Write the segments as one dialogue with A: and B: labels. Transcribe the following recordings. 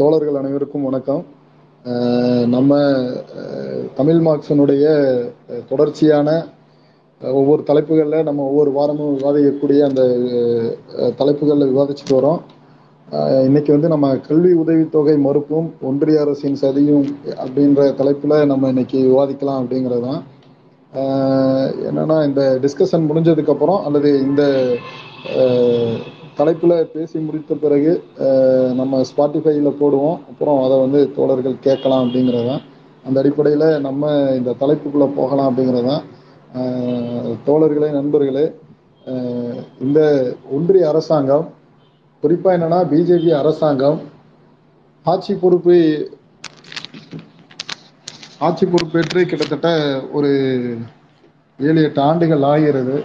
A: தோழர்கள் அனைவருக்கும் வணக்கம். நம்ம தமிழ் மார்க்சனுடைய தொடர்ச்சியான ஒவ்வொரு தலைப்புகளில் நம்ம ஒவ்வொரு வாரமும் விவாதிக்கக்கூடிய அந்த தலைப்புகளில் விவாதிச்சுட்டு வரோம். இன்னைக்கு வந்து நம்ம கல்வி உதவித்தொகை மறுப்பும் ஒன்றிய அரசின் சதியும் அப்படின்ற தலைப்பில் நம்ம இன்னைக்கு விவாதிக்கலாம் அப்படிங்கிறது தான் என்னென்னா என்னன்னா இந்த டிஸ்கஷன் முடிஞ்சதுக்கப்புறம் அல்லது இந்த தலைப்பில் பேசி முடித்த பிறகு நம்ம ஸ்பாட்டிஃபைல போடுவோம். அப்புறம் அதை வந்து தோழர்கள் கேட்கலாம் அப்படிங்கிறது தான். அந்த அடிப்படையில் நம்ம இந்த தலைப்புக்குள்ளே போகலாம் அப்படிங்கிறது தான். தோழர்களே நண்பர்களே இந்த ஒன்றிய அரசாங்கம் குறிப்பாக என்னென்னா பிஜேபி அரசாங்கம் ஆட்சி பொறுப்பு ஆட்சி பொறுப்பேற்று கிட்டத்தட்ட ஒரு ஏழு எட்டு ஆண்டுகள் ஆகிறது.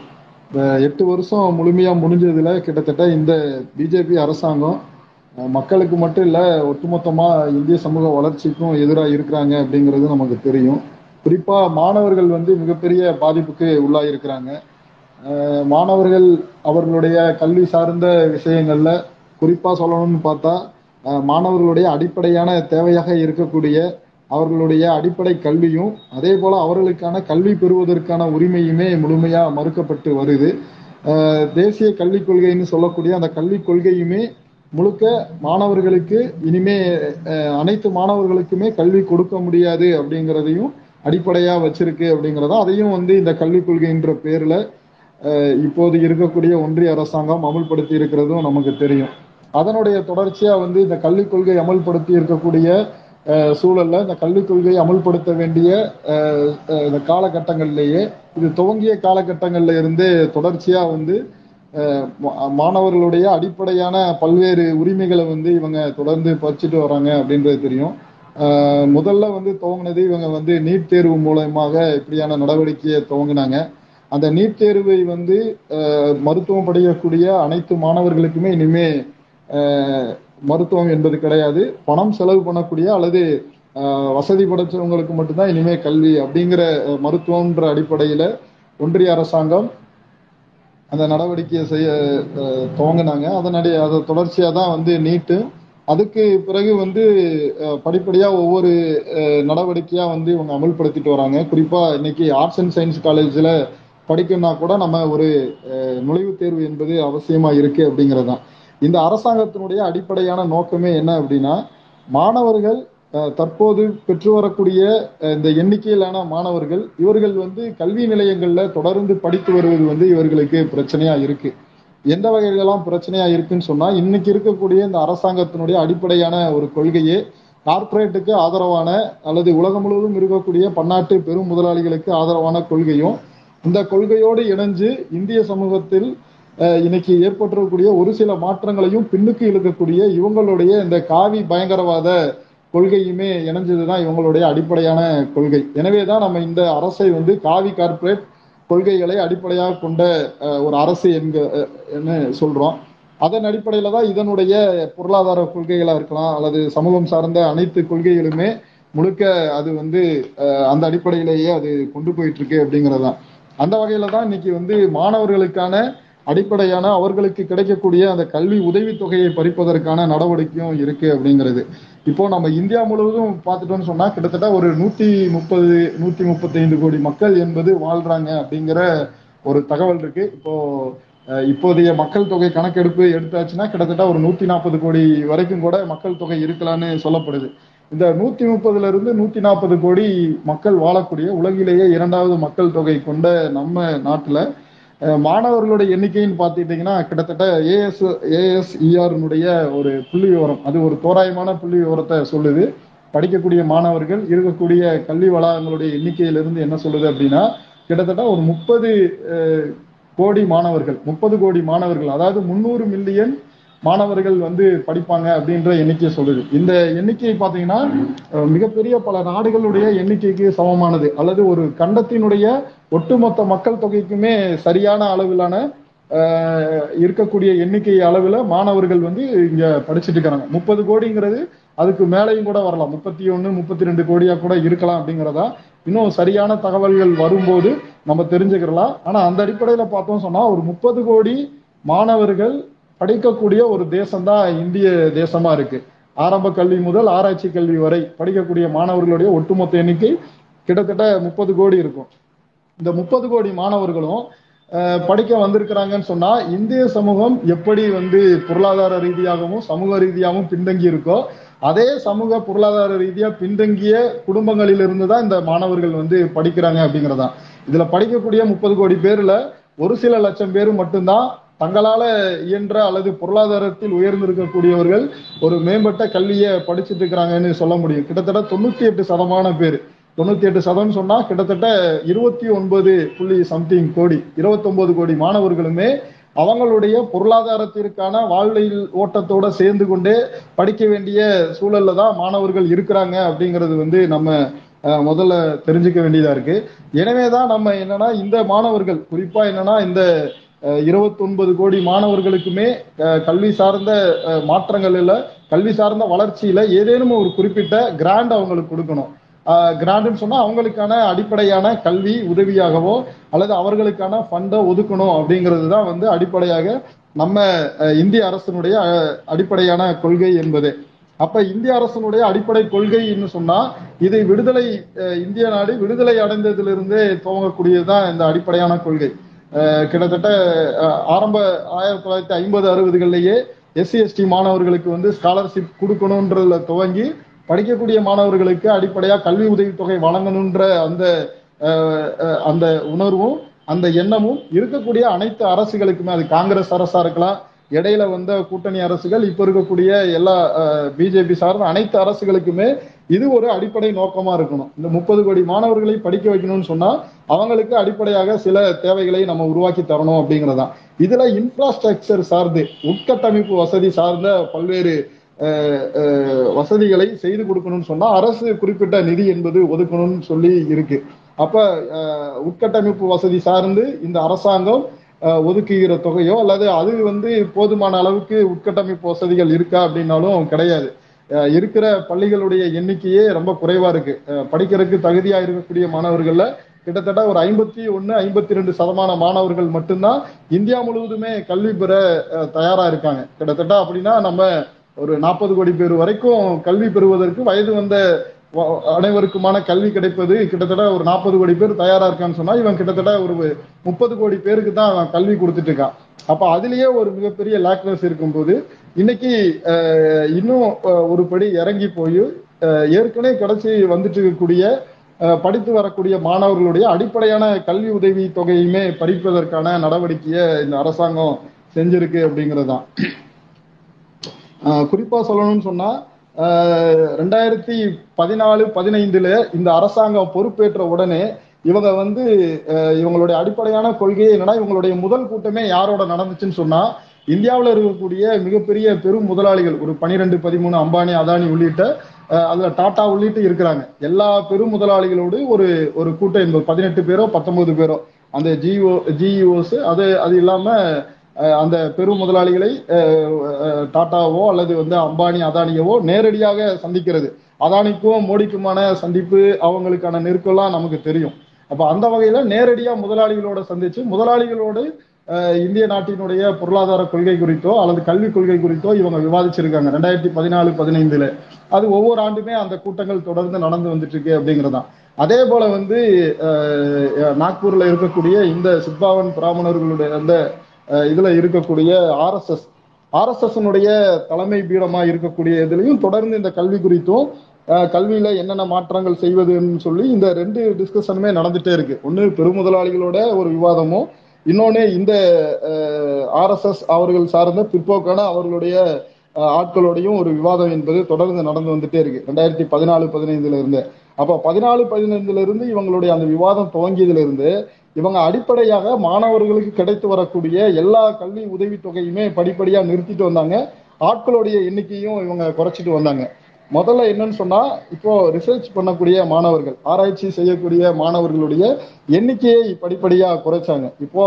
A: எட்டு வருஷம் முழுமையாக முடிஞ்சதில் கிட்டத்தட்ட இந்த பிஜேபி அரசாங்கம் மக்களுக்கு மட்டும் இல்லை ஒட்டுமொத்தமாக இந்திய சமூக வளர்ச்சிக்கும் எதிராக இருக்கிறாங்க அப்படிங்கிறது நமக்கு தெரியும். குறிப்பாக மாணவர்கள் வந்து மிகப்பெரிய பாதிப்புக்கு உள்ளாயிருக்கிறாங்க. மாணவர்கள் அவர்களுடைய கல்வி சார்ந்த விஷயங்களில் குறிப்பாக சொல்லணும்னு பார்த்தா மாணவர்களுடைய அடிப்படையான தேவையாக இருக்கக்கூடிய அவர்களுடைய அடிப்படை கல்வியும் அதே போல அவர்களுக்கான கல்வி பெறுவதற்கான உரிமையுமே முழுமையா மறுக்கப்பட்டு வருது. தேசிய கல்விக் கொள்கைன்னு சொல்லக்கூடிய அந்த கல்விக் கொள்கையுமே முழுக்க மாணவர்களுக்கு இனிமே அனைத்து மாணவர்களுக்குமே கல்வி கொடுக்க முடியாது அப்படிங்கிறதையும் அடிப்படையா வச்சிருக்கு அப்படிங்கிறத. அதையும் வந்து இந்த கல்விக் கொள்கைன்ற பேர்ல இப்போது இருக்கக்கூடிய ஒன்றிய அரசாங்கம் அமல்படுத்தி இருக்கிறதும் நமக்கு தெரியும். அதனுடைய தொடர்ச்சியா வந்து இந்த கல்விக் கொள்கை அமல்படுத்தி இருக்கக்கூடிய சூழல்ல இந்த கல்விக் கொள்கையை அமல்படுத்த வேண்டிய இந்த காலகட்டங்கள்லேயே இது துவங்கிய காலகட்டங்கள்ல இருந்தே தொடர்ச்சியா வந்து மா- மாணவர்களுடைய அடிப்படையான பல்வேறு உரிமைகளை வந்து இவங்க தொடர்ந்து பறிச்சுட்டு வராங்க அப்படின்றது தெரியும். முதல்ல வந்து துவங்கினது இவங்க வந்து நீட் தேர்வு மூலயமாக இப்படியான நடவடிக்கையை துவங்கினாங்க. அந்த நீட் தேர்வை வந்து மருத்துவம் படிக்கக்கூடிய அனைத்து மாணவர்களுக்குமே இனிமே மருத்துவம் என்பது கிடையாது. பணம் செலவு பண்ணக்கூடிய அல்லது வசதி படைச்சவங்களுக்கு மட்டும்தான் இனிமே கல்வி அப்படிங்கிற மருத்துவம்ன்ற அடிப்படையில ஒன்றிய அரசாங்கம் அந்த நடவடிக்கையை செய்ய துவங்கினாங்க. அதனுடைய அதை தொடர்ச்சியாக தான் வந்து நீட்டு. அதுக்கு பிறகு வந்து படிப்படியாக ஒவ்வொரு நடவடிக்கையாக வந்து இவங்க அமல்படுத்திட்டு வராங்க. குறிப்பாக இன்னைக்கு ஆர்ட்ஸ் அண்ட் சயின்ஸ் காலேஜில் படிக்கணும்னா கூட நம்ம ஒரு நுழைவுத் தேர்வு என்பது அவசியமாக இருக்குது அப்படிங்கிறது தான் இந்த அரசாங்கத்தினுடைய அடிப்படையான நோக்கமே என்ன அப்படின்னா மாணவர்கள் தற்போது பெற்று வரக்கூடிய இந்த எண்ணிக்கையிலான மாணவர்கள் இவர்கள் வந்து கல்வி நிலையங்கள்ல தொடர்ந்து படித்து வருவது வந்து இவர்களுக்கு பிரச்சனையா இருக்கு. எந்த வகையிலெல்லாம் பிரச்சனையா இருக்குன்னு சொன்னா இன்னைக்கு இருக்கக்கூடிய இந்த அரசாங்கத்தினுடைய அடிப்படையான ஒரு கொள்கையே கார்ப்பரேட்டுக்கு ஆதரவான அல்லது உலகம் முழுவதும் இருக்கக்கூடிய பன்னாட்டு பெரும் முதலாளிகளுக்கு ஆதரவான கொள்கையும் இந்த கொள்கையோடு இணைஞ்சு இந்திய சமூகத்தில் இன்னைக்கு ஏற்பட்டிருக்கக்கூடிய ஒரு சில மாற்றங்களையும் பின்னுக்கு இழுக்கக்கூடிய இவங்களுடைய இந்த காவி பயங்கரவாத கொள்கையுமே இணைஞ்சதுதான் இவங்களுடைய அடிப்படையான கொள்கை. எனவே தான் நம்ம இந்த அரசை வந்து காவி கார்ப்பரேட் கொள்கைகளை அடிப்படையாக கொண்ட ஒரு அரசு என்க சொல்றோம். அதன் அடிப்படையில தான் இதனுடைய பொருளாதார கொள்கைகளா இருக்கலாம் அல்லது சமூகம் சார்ந்த அனைத்து கொள்கைகளுமே முழுக்க அது வந்து அந்த அடிப்படையிலேயே அது கொண்டு போயிட்டு இருக்கு அப்படிங்கிறது தான் அந்த வகையில தான் இன்னைக்கு வந்து மாணவர்களுக்கான அடிப்படையான அவர்களுக்கு கிடைக்கக்கூடிய அந்த கல்வி உதவித்தொகையை பறிப்பதற்கான நடவடிக்கையும் இருக்கு அப்படிங்கிறது. இப்போ நம்ம இந்தியா முழுவதும் பார்த்துட்டோம்னு சொன்னா கிட்டத்தட்ட ஒரு நூத்தி முப்பது நூத்தி முப்பத்தைந்து கோடி மக்கள் என்பது வாழ்றாங்க அப்படிங்கிற ஒரு தகவல் இருக்கு. இப்போ இப்போதைய மக்கள் தொகை கணக்கெடுப்பு எடுத்தாச்சுன்னா கிட்டத்தட்ட ஒரு நூத்தி நாற்பது கோடி வரைக்கும் கூட மக்கள் தொகை இருக்கலாம்னு சொல்லப்படுது. இந்த நூத்தி முப்பதுல இருந்து நூத்தி நாற்பது கோடி மக்கள் வாழக்கூடிய உலகிலேயே இரண்டாவது மக்கள் தொகை கொண்ட நம்ம நாட்டுல மாணவர்களுடைய எண்ணிக்கைன்னு பார்த்துக்கிட்டிங்கன்னா கிட்டத்தட்ட ஏஎஸ் ஏஎஸ்இஆர்னுடைய ஒரு புள்ளி விவரம். அது ஒரு தோராயமான புள்ளி விவரத்தை சொல்லுது. படிக்கக்கூடிய மாணவர்கள் இருக்கக்கூடிய கல்வி வளாகங்களுடைய எண்ணிக்கையிலிருந்து என்ன சொல்லுது அப்படின்னா கிட்டத்தட்ட ஒரு முப்பது கோடி மாணவர்கள் முப்பது கோடி மாணவர்கள் அதாவது முந்நூறு மில்லியன் மாணவர்கள் வந்து படிப்பாங்க அப்படின்ற எண்ணிக்கையை சொல்லுது. இந்த எண்ணிக்கை பார்த்தீங்கன்னா மிகப்பெரிய பல நாடுகளுடைய எண்ணிக்கைக்கு சமமானது. அல்லது ஒரு கண்டத்தினுடைய ஒட்டுமொத்த மக்கள் தொகைக்குமே சரியான அளவிலான இருக்கக்கூடிய எண்ணிக்கை அளவில் மாணவர்கள் வந்து இங்க படிச்சுட்டு இருக்கிறாங்க முப்பது கோடிங்கிறது அதுக்கு மேலேயும் கூட வரலாம். முப்பத்தி ஒன்று முப்பத்தி ரெண்டு கோடியா கூட இருக்கலாம் அப்படிங்கிறதா இன்னும் சரியான தகவல்கள் வரும்போது நம்ம தெரிஞ்சுக்கிறலாம். ஆனால் அந்த அடிப்படையில் பார்த்தோம் சொன்னால் ஒரு முப்பது கோடி மாணவர்கள் படிக்கக்கூடிய ஒரு தேசம் தான் இந்திய தேசமா இருக்கு. ஆரம்ப கல்வி முதல் ஆராய்ச்சி கல்வி வரை படிக்கக்கூடிய மாணவர்களுடைய ஒட்டுமொத்த எண்ணிக்கை கிட்டத்தட்ட முப்பது கோடி இருக்கும். இந்த முப்பது கோடி மாணவர்களும் படிக்க வந்திருக்கிறாங்கன்னு சொன்னா இந்திய சமூகம் எப்படி வந்து பொருளாதார ரீதியாகவும் சமூக ரீதியாகவும் பின்தங்கி இருக்கோ அதே சமூக பொருளாதார ரீதியா பின்தங்கிய குடும்பங்களிலிருந்து தான் இந்த மாணவர்கள் வந்து படிக்கிறாங்க அப்படிங்கறதான். இதுல படிக்கக்கூடிய முப்பது கோடி பேர்ல ஒரு சில லட்சம் பேர் மட்டும்தான் தங்களால இயன்ற அல்லது பொருளாதாரத்தில் உயர்ந்திருக்கக்கூடியவர்கள் ஒரு மேம்பட்ட கல்வியை படிச்சுட்டு இருக்கிறாங்கன்னு சொல்ல முடியும். கிட்டத்தட்ட தொண்ணூத்தி எட்டு சதமான பேர். தொண்ணூத்தி எட்டு சதம் சொன்னா கிட்டத்தட்ட இருபத்தி ஒன்பது புள்ளி சம்திங் கோடி இருபத்தொன்பது கோடி மாணவர்களுமே அவங்களுடைய பொருளாதாரத்திற்கான வாழ்வில் ஓட்டத்தோட சேர்ந்து கொண்டே படிக்க வேண்டிய சூழல்ல தான் மாணவர்கள் இருக்கிறாங்க அப்படிங்கிறது வந்து நம்ம முதல்ல தெரிஞ்சுக்க வேண்டியதா இருக்கு. எனவேதான் நம்ம என்னன்னா இந்த மாணவர்கள் குறிப்பா என்னன்னா இந்த இருபத்தொன்பது கோடி மாணவர்களுக்குமே கல்வி சார்ந்த மாற்றங்கள்ல கல்வி சார்ந்த வளர்ச்சியில ஏதேனும் ஒரு குறிப்பிட்ட கிராண்ட் அவங்களுக்கு கொடுக்கணும். கிராண்டுன்னு சொன்னா அவங்களுக்கான அடிப்படையான கல்வி உதவியாகவோ அல்லது அவர்களுக்கான ஃபண்டை ஒதுக்கணும் அப்படிங்கிறது தான் வந்து அடிப்படையாக நம்ம இந்திய அரசினுடைய அடிப்படையான கொள்கை என்பது. அப்ப இந்திய அரசினுடைய அடிப்படை கொள்கைன்னு சொன்னா இது விடுதலை இந்திய நாடு விடுதலை அடைந்ததிலிருந்தே துவங்கக்கூடியதுதான் இந்த அடிப்படையான கொள்கை. கிட்டத்தட்ட ஆரம்ப ஆயிரத்தி தொள்ளாயிரத்தி ஐம்பது அறுபதுகள்லயே எஸ்சி எஸ்டி மாணவர்களுக்கு வந்து ஸ்காலர்ஷிப் கொடுக்கணுன்றதுல துவங்கி படிக்கக்கூடிய மாணவர்களுக்கு அடிப்படையா கல்வி உதவித்தொகை வழங்கணுன்ற அந்த அந்த உணர்வும் அந்த எண்ணமும் இருக்கக்கூடிய அனைத்து அரசுகளுக்குமே அது காங்கிரஸ் அரசா இருக்கலாம் இடையில வந்த கூட்டணி அரசுகள் இப்ப இருக்கக்கூடிய எல்லா பிஜேபி சார்ந்த அனைத்து அரசுகளுக்குமே இது ஒரு அடிப்படை நோக்கமா இருக்கணும். இந்த முப்பது கோடி மாணவர்களை படிக்க வைக்கணும்னு சொன்னா அவங்களுக்கு அடிப்படையாக சில தேவைகளை நம்ம உருவாக்கி தரணும் அப்படிங்கறதுதான் இதுல இன்ஃப்ராஸ்ட்ரக்சர் சார்ந்து உட்கட்டமைப்பு வசதி சார்ந்த பல்வேறு வசதிகளை செய்து கொடுக்கணும்னு சொன்னா அரசு குறிப்பிட்ட நிதி என்பது ஒதுக்கணும்னு சொல்லி இருக்கு. அப்ப உட்கட்டமைப்பு வசதி சார்ந்து இந்த அரசாங்கம் ஒதுக்குகிற தொகையோ அல்லது அது வந்து போதுமான அளவுக்கு உட்கட்டமைப்பு வசதிகள் இருக்கா அப்படின்னாலும் கிடையாது. இருக்கிற பள்ளிகளுடைய எண்ணிக்கையே ரொம்ப குறைவா இருக்கு. படிக்கிறதுக்கு தகுதியா இருக்கக்கூடிய மாணவர்கள்ல கிட்டத்தட்ட ஒரு ஐம்பத்தி ஒன்னு ஐம்பத்தி ரெண்டு சதமான மாணவர்கள் மட்டும்தான் இந்தியா முழுவதுமே கல்வி பெற தயாரா இருக்காங்க. கிட்டத்தட்ட அப்படின்னா நம்ம ஒரு நாற்பது கோடி பேர் வரைக்கும் கல்வி பெறுவதற்கு வயது வந்த அனைவருக்குமான கல்வி கிடைப்பது கிட்டத்தட்ட ஒரு நாற்பது கோடி பேர் தயாரா இருக்கான்னு சொன்னா இவன் கிட்டத்தட்ட ஒரு முப்பது கோடி பேருக்கு தான் அவன் கல்வி கொடுத்துட்டு இருக்கான். அப்ப அதுலயே ஒரு மிகப்பெரிய லேக்னஸ் இருக்கும்போது இன்னைக்கு இன்னும் ஒரு படி இறங்கி போய் ஏற்கனவே கிடைச்சி வந்துட்டு இருக்கக்கூடிய அஹ், படித்து வரக்கூடிய மாணவர்களுடைய அடிப்படையான கல்வி உதவி தொகையுமே படிப்பதற்கான நடவடிக்கையை இந்த அரசாங்கம் செஞ்சிருக்கு அப்படிங்கிறது தான் ஆஹ் குறிப்பா சொல்லணும்னு சொன்னா ரெண்டாயிரத்தி பதினாலு பதினைந்துல இந்த அரசாங்கம் பொறுப்பேற்ற உடனே இவங்க வந்து இவங்களுடைய அடிப்படையான கொள்கையை என்னன்னா இவங்களுடைய முதல் கூட்டமே யாரோட நடந்துச்சுன்னு சொன்னா இந்தியாவில் இருக்கக்கூடிய மிகப்பெரிய பெரும் முதலாளிகள் ஒரு பனிரெண்டு பதிமூணு அம்பானி அதானி உள்ளிட்ட அதில் அதுல டாடா உள்ளிட்டு இருக்கிறாங்க. எல்லா பெரும் முதலாளிகளோடு ஒரு ஒரு கூட்டம் என்பது பதினெட்டு பேரோ பத்தொன்பது பேரோ. அந்த ஜிஓ ஜிஇஓஸ் அது அது இல்லாம அந்த பெரும் முதலாளிகளை டாட்டாவோ அல்லது வந்து அம்பானி அதானியவோ நேரடியாக சந்திக்கிறது. அதானிக்கும் மோடிக்குமான சந்திப்பு அவங்களுக்கான நெருக்கம்லாம் நமக்கு தெரியும். அப்ப அந்த வகையில நேரடியா முதலாளிகளோட சந்திச்சு முதலாளிகளோடு இந்திய நாட்டினுடைய பொருளாதார கொள்கை குறித்தோ அல்லது கல்வி கொள்கை குறித்தோ இவங்க விவாதிச்சிருக்காங்க. ரெண்டாயிரத்தி பதினாலு பதினைந்துல. அது ஒவ்வொரு ஆண்டுமே அந்த கூட்டங்கள் தொடர்ந்து நடந்து வந்துட்டு இருக்கு அப்படிங்கறதுதான் அதே போல வந்து நாக்பூர்ல இருக்கக்கூடிய இந்த சித்பாவன் பிராமணர்களுடைய அந்த இதுல இருக்கக்கூடிய ஆர்எஸ்எஸ் ஆர்எஸ்எஸ்னுடைய தலைமை பீடமா இருக்கக்கூடிய இதுலயும் தொடர்ந்து இந்த கல்வி குறித்தும் அஹ் கல்வியில என்னென்ன மாற்றங்கள் செய்வதுன்னு சொல்லி இந்த ரெண்டு டிஸ்கஷனுமே நடந்துட்டே இருக்கு. ஒன்னு பெருமுதலாளிகளோட ஒரு விவாதமும் இன்னொன்னு இந்த ஆர்எஸ்எஸ் அவர்கள் சார்ந்த பிற்போக்கான அவர்களுடைய ஆட்களோடையும் ஒரு விவாதம் என்பது தொடர்ந்து நடந்து வந்துட்டே இருக்கு. ரெண்டாயிரத்தி பதினாலு பதினைந்துல இருந்து. அப்போ பதினாலு பதினைந்துல இருந்து இவங்களுடைய அந்த விவாதம் துவங்கியதுல இருந்து இவங்க அடிப்படையாக மாணவர்களுக்கு கிடைத்து வரக்கூடிய எல்லா கல்வி உதவித்தொகையுமே படிப்படியாக நிறுத்திட்டு வந்தாங்க. ஆட்களுடைய எண்ணிக்கையும் இவங்க குறைச்சிட்டு வந்தாங்க. முதல்ல என்னன்னு சொன்னா இப்போ ரிசர்ச் பண்ணக்கூடிய மாணவர்கள் ஆராய்ச்சி செய்யக்கூடிய மாணவர்களுடைய எண்ணிக்கையை படிப்படியா குறைச்சாங்க. இப்போ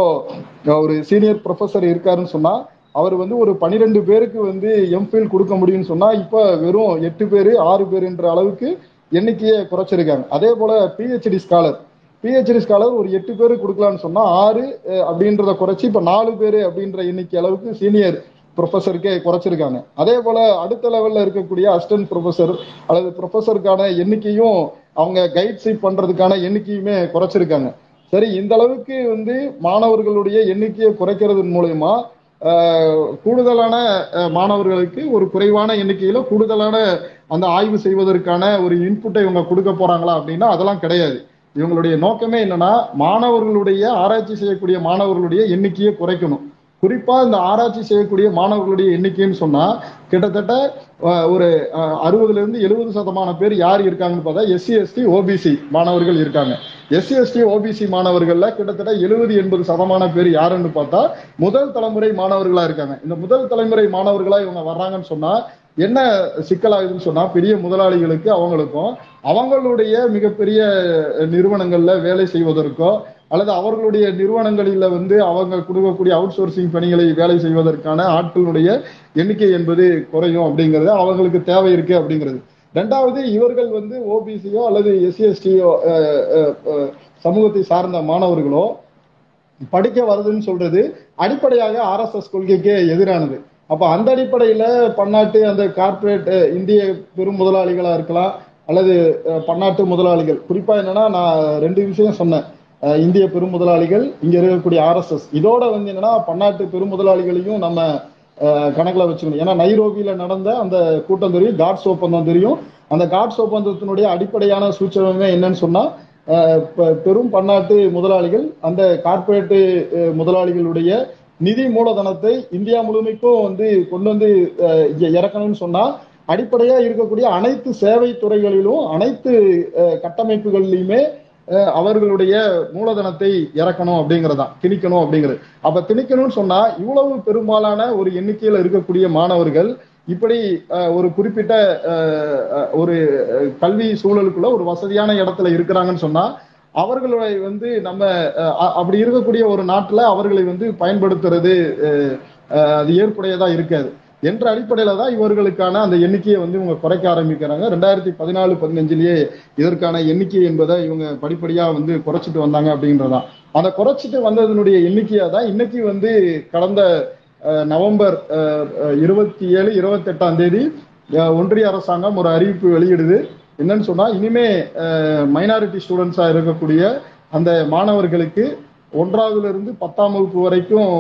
A: ஒரு சீனியர் ப்ரொஃபசர் இருக்காருன்னு சொன்னா அவர் வந்து ஒரு பனிரெண்டு பேருக்கு வந்து எம்ஃபில் கொடுக்க முடியும்னு சொன்னா இப்போ வெறும் எட்டு பேர் ஆறு பேருன்ற அளவுக்கு எண்ணிக்கையை குறைச்சிருக்காங்க. அதே போல பிஹெச்டி ஸ்காலர் பிஹெச்டி ஸ்காலர் ஒரு எட்டு பேருக்கு கொடுக்கலாம்னு சொன்னா ஆறு அப்படின்றத குறைச்சி இப்போ நாலு பேர் அப்படின்ற எண்ணிக்கை அளவுக்கு சீனியர் ப்ரொஃபஸருக்கே குறைச்சிருக்காங்க. அதே போல அடுத்த லெவல்ல இருக்கக்கூடிய அசிஸ்டன்ட் ப்ரொஃபஸர் அல்லது ப்ரொஃபஸருக்கான எண்ணிக்கையும் அவங்க கைட்ஷிப் பண்றதுக்கான எண்ணிக்கையுமே குறைச்சிருக்காங்க. சரி இந்த அளவுக்கு வந்து மாணவர்களுடைய எண்ணிக்கையை குறைக்கிறதன் மூலயமா கூடுதலான மாணவர்களுக்கு ஒரு குறைவான எண்ணிக்கையில கூடுதலான அந்த ஆய்வு செய்வதற்கான ஒரு இன்புட்டை இவங்க கொடுக்க போறாங்களா அப்படின்னா அதெல்லாம் கிடையாது. இவங்களுடைய நோக்கமே என்னன்னா மாணவர்களுடைய ஆராய்ச்சி செய்யக்கூடிய மாணவர்களுடைய எண்ணிக்கையை குறைக்கணும். குறிப்பா இந்த ஆராய்ச்சி செய்யக்கூடிய மாணவர்களுடைய எண்ணிக்கைன்னு சொன்னா கிட்டத்தட்ட ஒரு அறுபதுல இருந்து எழுபது சதமான பேர் யார் இருக்காங்கன்னு பார்த்தா எஸ்சி எஸ்டி ஓபிசி மாணவர்கள் இருக்காங்க. எஸ்சி எஸ்டி ஓபிசி மாணவர்கள்ல கிட்டத்தட்ட எழுபது எண்பது சதமான பேர் யாருன்னு பார்த்தா முதல் தலைமுறை மாணவர்களா இருக்காங்க. இந்த முதல் தலைமுறை மாணவர்களா இவங்க வர்றாங்கன்னு சொன்னா என்ன சிக்கலாகுதுன்னு சொன்னா பெரிய முதலாளிகளுக்கு அவங்களுக்கும் அவங்களுடைய மிகப்பெரிய நிறுவனங்கள்ல வேலை செய்வதற்கோ அல்லது அவர்களுடைய நிறுவனங்களில் வந்து அவங்க கொடுக்கக்கூடிய அவுட் சோர்சிங் பணிகளை வேலை செய்வதற்கான ஆட்களுடைய எண்ணிக்கை என்பது குறையும் அப்படிங்கிறது அவங்களுக்கு தேவை இருக்கு அப்படிங்கிறது. ரெண்டாவது இவர்கள் வந்து ஓபிசியோ அல்லது எஸ்சிஎஸ்டியோ சமூகத்தை சார்ந்த மாணவர்களோ படிக்க வருதுன்னு சொல்றது அடிப்படையாக ஆர்எஸ்எஸ் கொள்கைக்கே எதிரானது. அப்ப அந்த அடிப்படையில பன்னாட்டு அந்த கார்ப்பரேட் இந்திய பெரும் முதலாளிகளா இருக்கலாம் அல்லது பன்னாட்டு முதலாளிகள். குறிப்பா என்னன்னா நான் ரெண்டு விஷயம் சொன்னேன். இந்திய பெரும் முதலாளிகள் இங்க இருக்கக்கூடிய ஆர்எஸ்எஸ். இதோட வந்து என்னன்னா பன்னாட்டு பெரும் முதலாளிகளையும் நம்ம கணக்கில் வச்சுக்கணும். ஏன்னா நைரோபியில நடந்த அந்த கூட்டம் தெரியும் காட்ஸ் ஒப்பந்தம் தெரியும். அந்த காட்ஸ் ஒப்பந்தத்தினுடைய அடிப்படையான சூச்சகமே என்னன்னு சொன்னா பெரும் பன்னாட்டு முதலாளிகள் அந்த கார்பரேட்டு முதலாளிகளுடைய நிதி மூலதனத்தை இந்தியா முழுமைக்கும் வந்து கொண்டு வந்து இறக்கணும்னு சொன்னா அடிப்படையா இருக்கக்கூடிய அனைத்து சேவை துறைகளிலும் அனைத்து கட்டமைப்புகள்லையுமே அவர்களுடைய மூலதனத்தை இறக்கணும் அப்படிங்கறதுதான் திணிக்கணும் அப்படிங்கிறது. அப்ப திணிக்கணும்னு சொன்னா இவ்வளவு பெரும்பாலான ஒரு எண்ணிக்கையில இருக்கக்கூடிய மாணவர்கள் இப்படி ஒரு குறிப்பிட்ட ஒரு கல்வி சூழலுக்குள்ள ஒரு வசதியான இடத்துல இருக்கிறாங்கன்னு சொன்னா அவர்களை வந்து நம்ம அப்படி இருக்கக்கூடிய ஒரு நாட்டுல அவர்களை வந்து பயன்படுத்துறது அது ஏற்புடையதா இருக்காது. என்ற அடிப்படையில தான் இவர்களுக்கான அந்த எண்ணிக்கையை வந்து இவங்க குறைக்க ஆரம்பிக்கிறாங்க. ரெண்டாயிரத்தி பதினாலு பதினஞ்சுலயே இதற்கான எண்ணிக்கை என்பதை இவங்க படிப்படியா வந்து குறைச்சிட்டு வந்தாங்க அப்படின்றதான். அந்த குறைச்சிட்டு வந்ததனுடைய எண்ணிக்கையா தான் இன்னைக்கு வந்து கடந்த நவம்பர் இருபத்தி ஏழு இருபத்தி எட்டாம் தேதி ஒன்றிய அரசாங்கம் ஒரு அறிவிப்பு வெளியிடுது. என்னன்னு சொன்னா இனிமே மைனாரிட்டி ஸ்டூடெண்ட்ஸா இருக்கக்கூடிய அந்த மாணவர்களுக்கு ஒன்றாவதுல இருந்து பத்தாம் வகுப்பு வரைக்கும்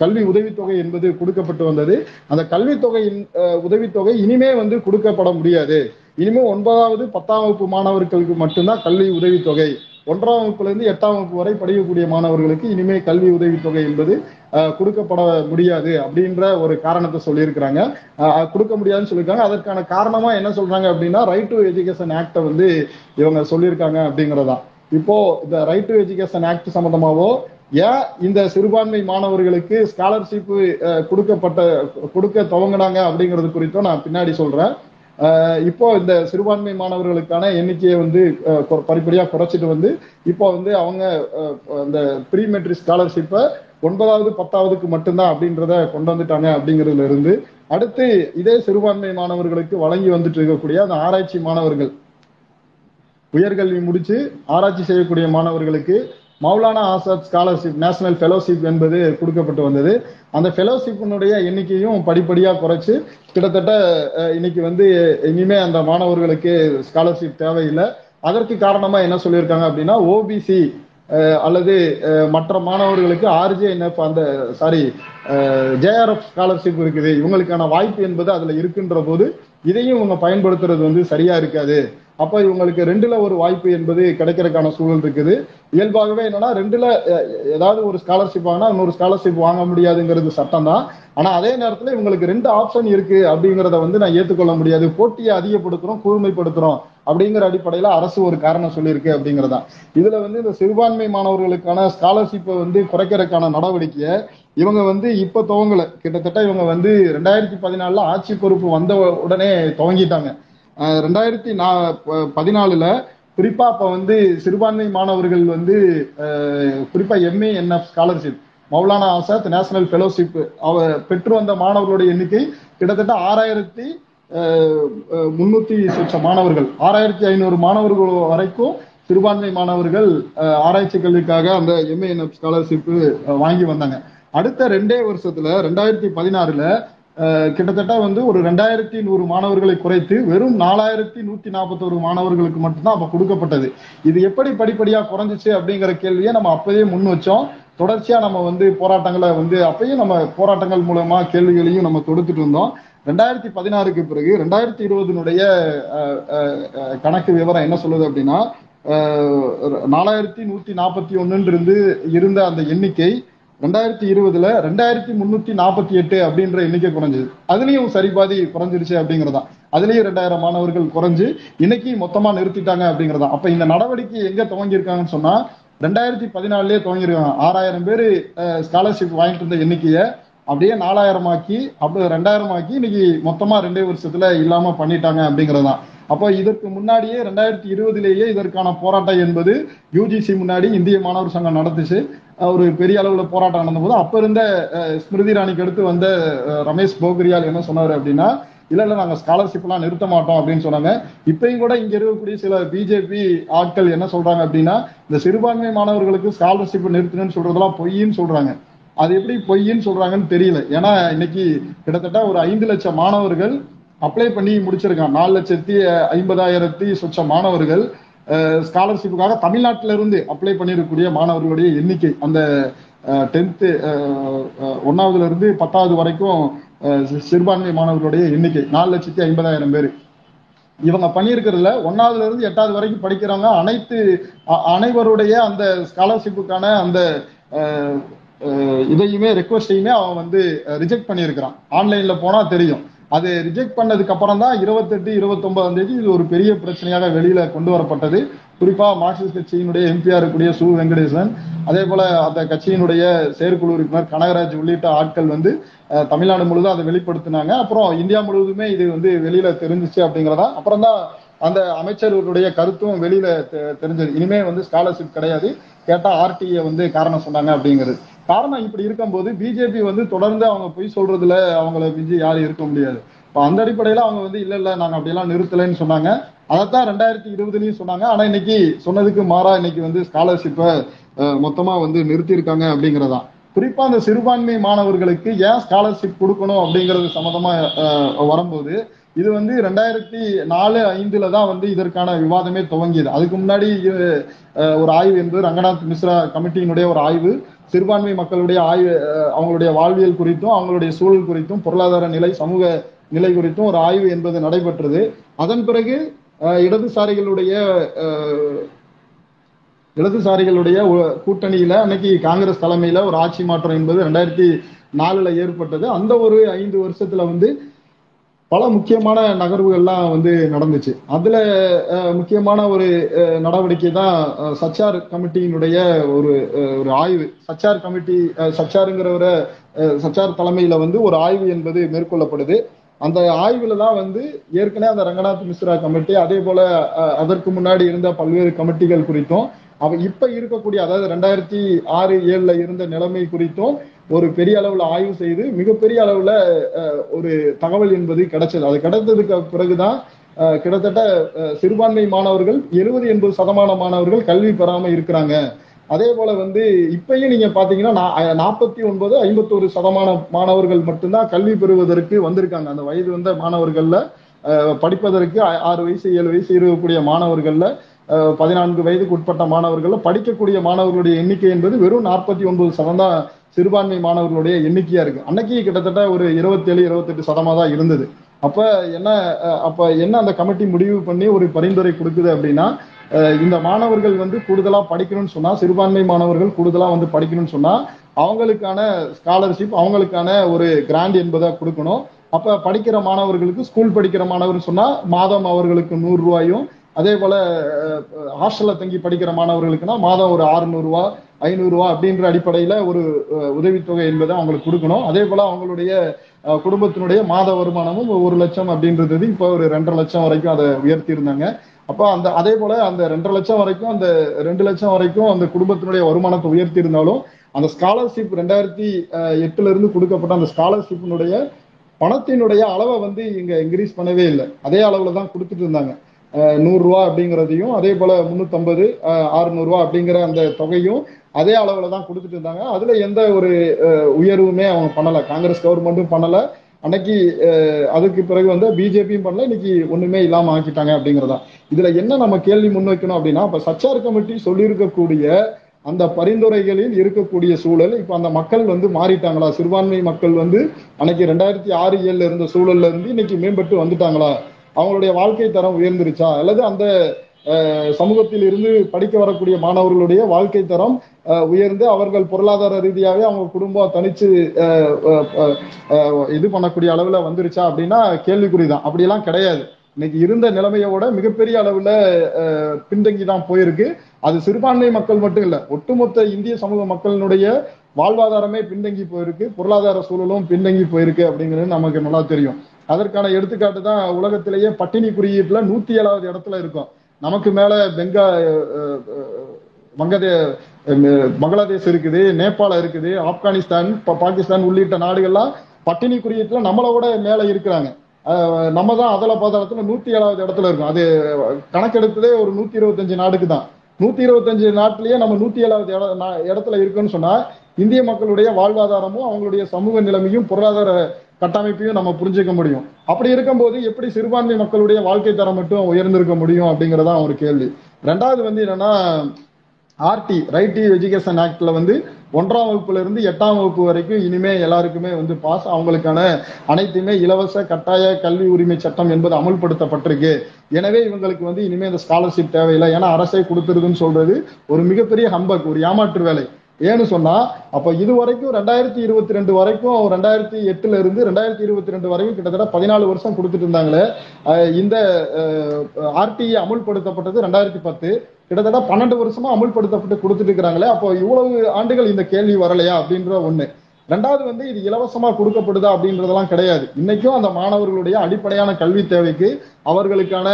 A: கல்வி உதவித்தொகை என்பது கொடுக்கப்பட்டு வந்தது. அந்த கல்வித்தொகையின் உதவித்தொகை இனிமே வந்து கொடுக்கப்பட முடியாது. இனிமே ஒன்பதாவது பத்தாம் வகுப்பு மாணவர்களுக்கு மட்டும்தான் கல்வி உதவித்தொகை. ஒன்றாம் வகுப்புல இருந்து எட்டாம் வகுப்பு வரை படிக்கக்கூடிய மாணவர்களுக்கு இனிமே கல்வி உதவித்தொகை என்பது கொடுக்கப்பட முடியாது அப்படின்ற ஒரு காரணத்தை சொல்லியிருக்கிறாங்க. கொடுக்க முடியாதுன்னு சொல்லியிருக்காங்க. அதற்கான காரணமா என்ன சொல்றாங்க அப்படின்னா ரைட் டு எஜுகேஷன் ஆக்டை வந்து இவங்க சொல்லியிருக்காங்க அப்படிங்கறதா இப்போ இந்த ரைட் டு எஜுகேஷன் ஆக்ட் சம்பந்தமாவோ ஏன் இந்த சிறுபான்மை மாணவர்களுக்கு ஸ்காலர்ஷிப் கொடுக்கப்பட்ட கொடுக்க துவங்கினாங்க அப்படிங்கிறது குறித்தும் நான் பின்னாடி சொல்றேன். இப்போ இந்த சிறுபான்மை மாணவர்களுக்கான எண்ணிக்கையை வந்து கொ- படிப்படியா குறைச்சிட்டு வந்து இப்போ வந்து அவங்க இந்த அந்த ப்ரீ மெட்ரிக் ஸ்காலர்ஷிப்பை ஒன்பதாவது பத்தாவதுக்கு மட்டும்தான் அப்படின்றத கொண்டு வந்துட்டாங்க அப்படிங்கிறதுல இருந்து அடுத்து இதே சிறுபான்மை மாணவர்களுக்கு வழங்கி வந்துட்டு இருக்கக்கூடிய அந்த ஆராய்ச்சி மாணவர்கள். உயர்கல்வி முடிச்சு ஆராய்ச்சி செய்யக்கூடிய மாணவர்களுக்கு Maulana Azad scholarship national fellowship என்பது கொடுக்கப்பட்டு வந்தது. அந்த ஃபெலோஷிப்பினுடைய எண்ணிக்கையும் படிப்படியாக குறைச்சு கிட்டத்தட்ட இன்னைக்கு வந்து இனிமே அந்த மாணவர்களுக்கு ஸ்காலர்ஷிப் தேவையில்லை. அதற்கு காரணமா என்ன சொல்லியிருக்காங்க அப்படின்னா ஓபிசி அல்லது மற்ற மாணவர்களுக்கு ஆர்ஜே ஆர்ஜேஎன்எஃப் அந்த சாரி ஜேஆர்எஃப் ஸ்காலர்ஷிப் இருக்குது. இவங்களுக்கான வாய்ப்பு என்பது அதுல இருக்குன்ற போது இதையும் இவங்க பயன்படுத்துறது வந்து சரியா இருக்காது. அப்ப இவங்களுக்கு ரெண்டுல ஒரு வாய்ப்பு என்பது கிடைக்கிறதுக்கான சூழல் இருக்குது. இயல்பாகவே என்னன்னா ரெண்டுல ஏதாவது ஒரு ஸ்காலர்ஷிப் வாங்கினா இன்னொரு ஸ்காலர்ஷிப் வாங்க முடியாதுங்கிறது சட்டம் தான் ஆனா அதே நேரத்துல இவங்களுக்கு ரெண்டு ஆப்ஷன் இருக்கு அப்படிங்கிறத வந்து நான் ஏற்றுக்கொள்ள முடியாது. போட்டியை அதிகப்படுத்துறோம் கூர்மைப்படுத்துறோம் அப்படிங்கிற அடிப்படையில அரசு ஒரு காரணம் சொல்லியிருக்கு அப்படிங்கிறதா இதுல வந்து இந்த சிறுபான்மை மாணவர்களுக்கான ஸ்காலர்ஷிப்பை வந்து குறைக்கிறதுக்கான நடவடிக்கையை இவங்க வந்து இப்ப துவங்கல. கிட்டத்தட்ட இவங்க வந்து ரெண்டாயிரத்தி பதினாலுல ஆட்சி பொறுப்பு வந்த உடனே துவங்கிட்டாங்க. ரெண்டாயிரத்தி நா ப- பதினாலுல குறிப்பா அப்ப வந்து சிறுபான்மை மாணவர்கள் வந்து குறிப்பா MA NF scholarship Maulana Azad national fellowship அவ பெற்று வந்த மாணவர்களுடைய எண்ணிக்கை கிட்டத்தட்ட ஆறாயிரத்தி முன்னூத்தி சொச்ச மாணவர்கள். ஆறாயிரத்தி ஐநூறு மாணவர்கள் வரைக்கும் சிறுபான்மை மாணவர்கள் ஆராய்ச்சி கல்விக்காக அந்த எம்ஏஎன்எஃப் ஸ்காலர்ஷிப் வாங்கி வந்தாங்க. அடுத்த ரெண்டே வருஷத்துல ரெண்டாயிரத்தி பதினாறுல கிட்டத்தட்ட வந்து ஒரு ரெண்டாயிரத்தி நூறு மாணவர்களை குறைத்து வெறும் நாலாயிரத்தி நூத்தி நாற்பத்தோரு மாணவர்களுக்கு மட்டும்தான் அப்ப கொடுக்கப்பட்டது. இது எப்படி படிப்படியா குறைஞ்சிச்சு அப்படிங்கிற கேள்வியை நம்ம அப்பயே முன் வச்சோம். தொடர்ச்சியா நம்ம வந்து போராட்டங்களை வந்து அப்பயும் நம்ம போராட்டங்கள் மூலமா கேள்விகளையும் நம்ம தொடுத்துட்டு இருந்தோம். ரெண்டாயிரத்தி பதினாறுக்கு பிறகு ரெண்டாயிரத்தி இருபதுனுடைய கணக்கு விவரம் என்ன சொல்லுது அப்படின்னா நாலாயிரத்தி நூத்தி நாற்பத்தி ஒன்னுன்றிருந்து இருந்த அந்த எண்ணிக்கை ரெண்டாயிரத்தி இருபதுல ரெண்டாயிரத்தி முன்னூத்தி நாற்பத்தி எட்டு அப்படின்ற எண்ணிக்கை குறைஞ்சது. அதுலயும் சரி பாதி குறைஞ்சிருச்சு அப்படிங்கறதான் அதுலயும் ரெண்டாயிரம் மாணவர்கள் குறைஞ்சு இன்னைக்கு மொத்தமா நிறுத்திட்டாங்க அப்படிங்கறதா. அப்ப இந்த நடவடிக்கை எங்க துவங்கியிருக்காங்கன்னு சொன்னா ரெண்டாயிரத்தி பதினாலுலயே துவங்கியிருக்காங்க. ஆறாயிரம் பேர் ஸ்காலர்ஷிப் வாங்கிட்டு இருந்த எண்ணிக்கையை அப்படியே நாலாயிரம் ஆக்கி அப்படி ரெண்டாயிரம் ஆக்கி இன்னைக்கு மொத்தமா ரெண்டே வருஷத்துல இல்லாம பண்ணிட்டாங்க அப்படிங்கறதுதான் அப்போ இதற்கு முன்னாடியே ரெண்டாயிரத்தி இருபதுலேயே இதற்கான போராட்டம் என்பது யூஜிசி முன்னாடி இந்திய மாணவர் சங்கம் நடந்துச்சு ஒரு பெரிய அளவுல போராட்டம் நடந்தபோது அப்ப இருந்த ஸ்மிருதி ராணிக்கு அடுத்து வந்த ரமேஷ் போக்ரியால் என்ன சொன்னார் அப்படின்னா இல்ல இல்ல நாங்க ஸ்காலர்ஷிப் எல்லாம் நிறுத்த மாட்டோம் அப்படின்னு சொன்னாங்க. இப்பயும் கூட இங்க இருக்கக்கூடிய சில பிஜேபி ஆட்கள் என்ன சொல்றாங்க அப்படின்னா இந்த சிறுபான்மை மாணவர்களுக்கு ஸ்காலர்ஷிப் நிறுத்தணும்னு சொல்றதெல்லாம் பொய்ன்னு சொல்றாங்க. அது எப்படி பொய்ன்னு சொல்றாங்கன்னு தெரியல. ஏன்னா இன்னைக்கு கிட்டத்தட்ட ஒரு ஐந்து லட்சம் மாணவர்கள் அப்ளை பண்ணி முடிச்சிருக்கான். நாலு லட்சத்தி ஐம்பதாயிரத்தி சொச்ச மாணவர்கள் ஸ்காலர்ஷிப்புக்காக தமிழ்நாட்டில இருந்து அப்ளை பண்ணியிருக்கக்கூடிய மாணவர்களுடைய எண்ணிக்கை அந்த டென்த்து ஒன்னாவதுல இருந்து பத்தாவது வரைக்கும் சிறுபான்மை மாணவர்களுடைய எண்ணிக்கை. நாலு லட்சத்தி ஐம்பதாயிரம் பேர். இவங்க பண்ணியிருக்கிறதுல ஒன்னாவதுல இருந்து எட்டாவது வரைக்கும் படிக்கிறவங்க அனைத்து அனைவருடைய அந்த ஸ்காலர்ஷிப்புக்கான அந்த இதையுமே ரெக்வஸ்டையுமே அவன் வந்து ரிஜெக்ட் பண்ணியிருக்கிறான். ஆன்லைன்ல போனா தெரியும். அது ரிஜெக்ட் பண்ணதுக்கு அப்புறம் தான் இருபத்தெட்டு இருபத்தொன்பதாம் தேதி இது ஒரு பெரிய பிரச்சனையாக வெளியில கொண்டு வரப்பட்டது. குறிப்பா மார்க்சிஸ்ட் கட்சியினுடைய எம்பியா இருக்கக்கூடிய சு. வெங்கடேசன் அதே போல அந்த கட்சியினுடைய செயற்குழு உறுப்பினர் கனகராஜ் உள்ளிட்ட ஆட்கள் வந்து தமிழ்நாடு முழுதும் அதை வெளிப்படுத்தினாங்க. அப்புறம் இந்தியா முழுவதுமே இது வந்து வெளியில தெரிஞ்சிச்சு அப்படிங்கிறதா. அப்புறம் தான் அந்த அமைச்சர்களுடைய கருத்தும் வெளியில தெ- தெரிஞ்சது. இனிமே வந்து ஸ்காலர்ஷிப் கிடையாது. கேட்டா ஆர்டிஏ வந்து காரணம் சொன்னாங்க அப்படிங்கிறது. காரணம் இப்படி இருக்கும்போது பிஜேபி வந்து தொடர்ந்து அவங்க பொய் சொல்றதுல அவங்கள மிஞ்சி யாரும் இருக்க முடியாது. இப்போ அந்த அடிப்படையில அவங்க வந்து இல்ல இல்ல நாங்க அப்படியெல்லாம் நிறுத்தலைன்னு சொன்னாங்க. அதைத்தான் ரெண்டாயிரத்தி இருபதுலயும் சொன்னாங்க. ஆனா இன்னைக்கு சொன்னதுக்கு மாறா இன்னைக்கு வந்து ஸ்காலர்ஷிப்பை மொத்தமா வந்து நிறுத்தியிருக்காங்க அப்படிங்கறதான். குறிப்பா அந்த சிறுபான்மை மாணவர்களுக்கு ஏன் ஸ்காலர்ஷிப் கொடுக்கணும் அப்படிங்கிறது சம்மந்தமா வரும்போது இது வந்து ரெண்டாயிரத்தி நாலு ஐந்துல தான் வந்து இதற்கான விவாதமே துவங்கியது. அதுக்கு முன்னாடி இது, ஒரு ஆய்வு என்பது ரங்கநாத் மிஸ்ரா கமிட்டியினுடைய ஒரு ஆய்வு. சிறுபான்மை மக்களுடைய ஆய்வு அவங்களுடைய வாழ்வியல் குறித்தும் அவங்களுடைய சூழல் குறித்தும் பொருளாதார நிலை சமூக நிலை குறித்தும் ஒரு ஆய்வு என்பது நடைபெற்றது. அதன் பிறகு இடதுசாரிகளுடைய இடதுசாரிகளுடைய கூட்டணியில அன்னைக்கு காங்கிரஸ் தலைமையில ஒரு ஆட்சி மாற்றம் என்பது ரெண்டாயிரத்தி நாலுல ஏற்பட்டது. அந்த ஒரு ஐந்து வருஷத்துல வந்து பல முக்கியமான நகர்வுகள்லாம் வந்து நடந்துச்சு. அதுல முக்கியமான ஒரு நடவடிக்கை தான் சச்சார் கமிட்டியினுடைய ஒரு ஒரு ஆய்வு. சச்சார் கமிட்டி சச்சாருங்கிறவரை சச்சார் தலைமையில வந்து ஒரு ஆய்வு என்பது மேற்கொள்ளப்படுது. அந்த ஆய்வுல தான் வந்து ஏற்கனவே அந்த ரங்கநாத் மிஸ்ரா கமிட்டி அதே போல அதற்கு முன்னாடி இருந்த பல்வேறு கமிட்டிகள் குறித்தும் அவ இப்ப இருக்கக்கூடிய அதாவது ரெண்டாயிரத்தி ஆறு ஏழுல இருந்த நிலைமை குறித்தும் ஒரு பெரிய அளவுல ஆய்வு செய்து மிகப்பெரிய அளவுல ஒரு தகவல் என்பது கிடைச்சது. அது கிடைத்ததுக்கு பிறகுதான் கிட்டத்தட்ட சிறுபான்மை மாணவர்கள் எழுபது எண்பது சதமான மாணவர்கள் கல்வி பெறாம இருக்கிறாங்க. அதே போல வந்து இப்பயும் நீங்க பாத்தீங்கன்னா நாற்பத்தி ஒன்பது ஐம்பத்தோரு சதமான மாணவர்கள் மட்டும்தான் கல்வி பெறுவதற்கு வந்திருக்காங்க. அந்த வயது வந்த மாணவர்கள்ல படிப்பதற்கு ஆறு வயசு ஏழு வயசு இருக்கக்கூடிய மாணவர்கள்ல பதினான்கு வயதுக்கு உட்பட்ட மாணவர்கள்ல படிக்கக்கூடிய மாணவர்களுடைய எண்ணிக்கை என்பது வெறும் நாற்பத்தி ஒன்பது சதம் தான் சிறுபான்மை மாணவர்களுடைய எண்ணிக்கையா இருக்கு. அன்னைக்கு கிட்டத்தட்ட ஒரு இருபத்தேழு இருபத்தெட்டு சதமா தான் இருந்தது. அப்ப என்ன அப்ப என்ன அந்த கமிட்டி முடிவு பண்ணி ஒரு பரிந்துரை கொடுக்குது அப்படின்னா இந்த மாணவர்கள் வந்து கூடுதலா படிக்கணும்னு சொன்னா சிறுபான்மை மாணவர்கள் கூடுதலா வந்து படிக்கணும்னு சொன்னா அவங்களுக்கான ஸ்காலர்ஷிப் அவங்களுக்கான ஒரு கிராண்ட் என்பதை கொடுக்கணும். அப்ப படிக்கிற மாணவர்களுக்கு ஸ்கூல் படிக்கிற மாணவர்னு சொன்னா மாதம் அவர்களுக்கு நூறு ரூபாயும் அதே போல ஹாஸ்டல்ல தங்கி படிக்கிற மாணவர்களுக்குன்னா மாதம் ஒரு அறுநூறுவா ஐநூறுரூவா அப்படின்ற அடிப்படையில ஒரு உதவித்தொகை என்பதை அவங்களுக்கு கொடுக்கணும். அதே போல அவங்களுடைய குடும்பத்தினுடைய மாத வருமானமும் ஒரு லட்சம் அப்படின்றது இப்போ ஒரு ரெண்டரை லட்சம் வரைக்கும் அதை உயர்த்தி இருந்தாங்க அப்போ அந்த அதே போல அந்த ரெண்டரை லட்சம் வரைக்கும் அந்த ரெண்டு லட்சம் வரைக்கும் அந்த குடும்பத்தினுடைய வருமானத்தை உயர்த்தி இருந்தாலும் அந்த ஸ்காலர்ஷிப் ரெண்டாயிரத்தி எட்டுல இருந்து கொடுக்கப்பட்ட அந்த ஸ்காலர்ஷிப்பினுடைய பணத்தினுடைய அளவை வந்து இங்க இன்க்ரீஸ் பண்ணவே இல்லை. அதே அளவுல தான் கொடுத்துட்டு இருந்தாங்க. நூறுரூவா அப்படிங்கிறதையும் அதே போல முந்நூற்றம்பது அறுநூறுவா அப்படிங்கிற அந்த தொகையும் அதே அளவில் தான் கொடுத்துட்டு இருந்தாங்க. அதில் எந்த ஒரு உயர்வுமே அவங்க பண்ணலை. காங்கிரஸ் கவர்மெண்ட்டும் பண்ணலை. அன்னைக்கு அதுக்கு பிறகு வந்து பிஜேபியும் பண்ணல. இன்னைக்கு ஒன்றுமே இல்லாமல் ஆக்கிட்டாங்க அப்படிங்கிறதா இதில் என்ன நம்ம கேள்வி முன்வைக்கணும் அப்படின்னா இப்போ சச்சார் கமிட்டி சொல்லியிருக்கக்கூடிய அந்த பரிந்துரைகளில் இருக்கக்கூடிய சூழல் இப்போ அந்த மக்கள் வந்து மாறிட்டாங்களா? சிறுபான்மை மக்கள் வந்து அன்னைக்கு ரெண்டாயிரத்தி ஆறு ஏழுல இருந்த சூழல்ல இருந்து இன்னைக்கு மேம்பட்டு வந்துட்டாங்களா? அவங்களுடைய வாழ்க்கை தரம் உயர்ந்துருச்சா? அல்லது அந்த சமூகத்தில் இருந்து படிக்க வரக்கூடிய மாணவர்களுடைய வாழ்க்கை தரம் உயர்ந்து அவர்கள் பொருளாதார ரீதியாகவே அவங்க குடும்பம் தனிச்சு இது பண்ணக்கூடிய அளவுல வந்துருச்சா அப்படின்னா கேள்விக்குறிதான். அப்படியெல்லாம் கிடையாது. இன்னைக்கு இருந்த நிலைமையோட மிகப்பெரிய அளவுல பின்தங்கி தான் போயிருக்கு. அது சிறுபான்மை மக்கள் மட்டும் இல்ல ஒட்டுமொத்த இந்திய சமூக மக்களினுடைய வாழ்வாதாரமே பின்தங்கி போயிருக்கு. பொருளாதார சூழலும் பின்தங்கி போயிருக்கு அப்படிங்கிறது நமக்கு நல்லா தெரியும். அதற்கான எடுத்துக்காட்டு தான் உலகத்திலேயே பட்டினி குறியீட்டுல நூத்தி ஏழாவது இடத்துல இருக்கும். நமக்கு மேல பெங்கா வங்கதே பங்களாதேஷ் இருக்குது நேபாளம் இருக்குது ஆப்கானிஸ்தான் பாகிஸ்தான் உள்ளிட்ட நாடுகள்லாம் பட்டினி குறியீட்டுல நம்மளோட மேல இருக்கிறாங்க. நம்ம தான் அதல பாதாளத்துல நூத்தி ஏழாவது இடத்துல இருக்கும். அது கணக்கெடுத்ததே ஒரு நூத்தி இருபத்தஞ்சு நாடுக்கு தான். நூத்தி இருபத்தஞ்சு நாட்டிலேயே நம்ம நூத்தி ஏழாவது இட- நா- இடத்துல இருக்குன்னு சொன்னா இந்திய மக்களுடைய வாழ்வாதாரமும் அவங்களுடைய சமூக நிலைமையும் பொருளாதார கட்டமைப்பையும் நம்ம புரிஞ்சுக்க முடியும். அப்படி இருக்கும்போது எப்படி சிறுபான்மை மக்களுடைய வாழ்க்கை தரம் மட்டும் உயர்ந்திருக்க முடியும் அப்படிங்கறதா ஒரு கேள்வி. ரெண்டாவது வந்து என்னன்னா ஆர்டி ரைட் டு எஜுகேஷன் ஆக்ட்ல வந்து ஒன்றாம் வகுப்புல இருந்து எட்டாம் வகுப்பு வரைக்கும் இனிமே எல்லாருக்குமே வந்து பாஸ் அவங்களுக்கான அனைத்துமே இலவச கட்டாய கல்வி உரிமை சட்டம் என்பது அமல்படுத்தப்பட்டிருக்கு. எனவே இவங்களுக்கு வந்து இனிமே இந்த ஸ்காலர்ஷிப் தேவையில்லை. ஏன்னா அரசே கொடுத்துருதுன்னு சொல்றது ஒரு மிகப்பெரிய ஹம்பக் ஒரு ஏமாற்று வேலை. ஏன்னு சொன்னா அப்ப இது வரைக்கும் ரெண்டாயிரத்தி இருபத்தி ரெண்டு வரைக்கும் ரெண்டாயிரத்தி எட்டுல இருந்து ரெண்டாயிரத்தி இருபத்தி ரெண்டு வரைக்கும் கிட்டத்தட்ட பதினாலு வருஷம் கொடுத்துட்டு இருந்தாங்களே. இந்த ஆர்டிஐ அமுல்படுத்தப்பட்டது ரெண்டாயிரத்தி பத்து. கிட்டத்தட்ட பன்னெண்டு வருஷமா அமுல்படுத்தப்பட்டு கொடுத்துட்டு இருக்கிறாங்களே. அப்போ இவ்வளவு ஆண்டுகள் இந்த கேள்வி வரலையா அப்படின்ற ஒண்ணு. ரெண்டாவது வந்து இது இலவசமா கொடுக்கப்படுதா அப்படின்றதெல்லாம் கிடையாது. இன்னைக்கும் அந்த மாணவர்களுடைய அடிப்படையான கல்வி தேவைக்கு அவர்களுக்கான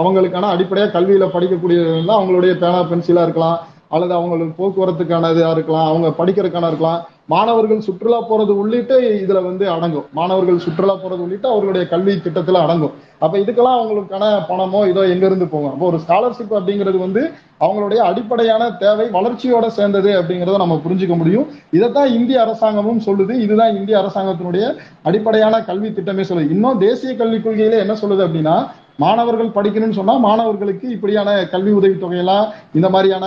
A: அவங்களுக்கான அடிப்படையா கல்வியில படிக்கக்கூடியது அவங்களுடைய பேனா பென்சிலா இருக்கலாம். அல்லது அவங்களுக்கு போக்குவரத்துக்கான இதா இருக்கலாம் அவங்க படிக்கிறதுக்கான இருக்கலாம். மாணவர்கள் சுற்றுலா போறது உள்ளிட்டு இதுல வந்து அடங்கும். மாணவர்கள் சுற்றுலா போறது உள்ளிட்டு அவர்களுடைய கல்வி திட்டத்துல அடங்கும். அப்ப இதுக்கெல்லாம் அவங்களுக்கான பணமோ இதோ எங்க இருந்து போகும்? அப்போ ஒரு ஸ்காலர்ஷிப் அப்படிங்கிறது வந்து அவங்களுடைய அடிப்படையான தேவை வளர்ச்சியோட சேர்ந்தது அப்படிங்கிறத நம்ம புரிஞ்சுக்க முடியும். இதைத்தான் இந்திய அரசாங்கமும் சொல்லுது. இதுதான் இந்திய அரசாங்கத்தினுடைய அடிப்படையான கல்வி திட்டமே சொல்லுது. இன்னும் தேசிய கல்விக் கொள்கையில என்ன சொல்லுது அப்படின்னா மாணவர்கள் படிக்கணும்னு சொன்னா மாணவர்களுக்கு இப்படியான கல்வி உதவித்தொகையெல்லாம் இந்த மாதிரியான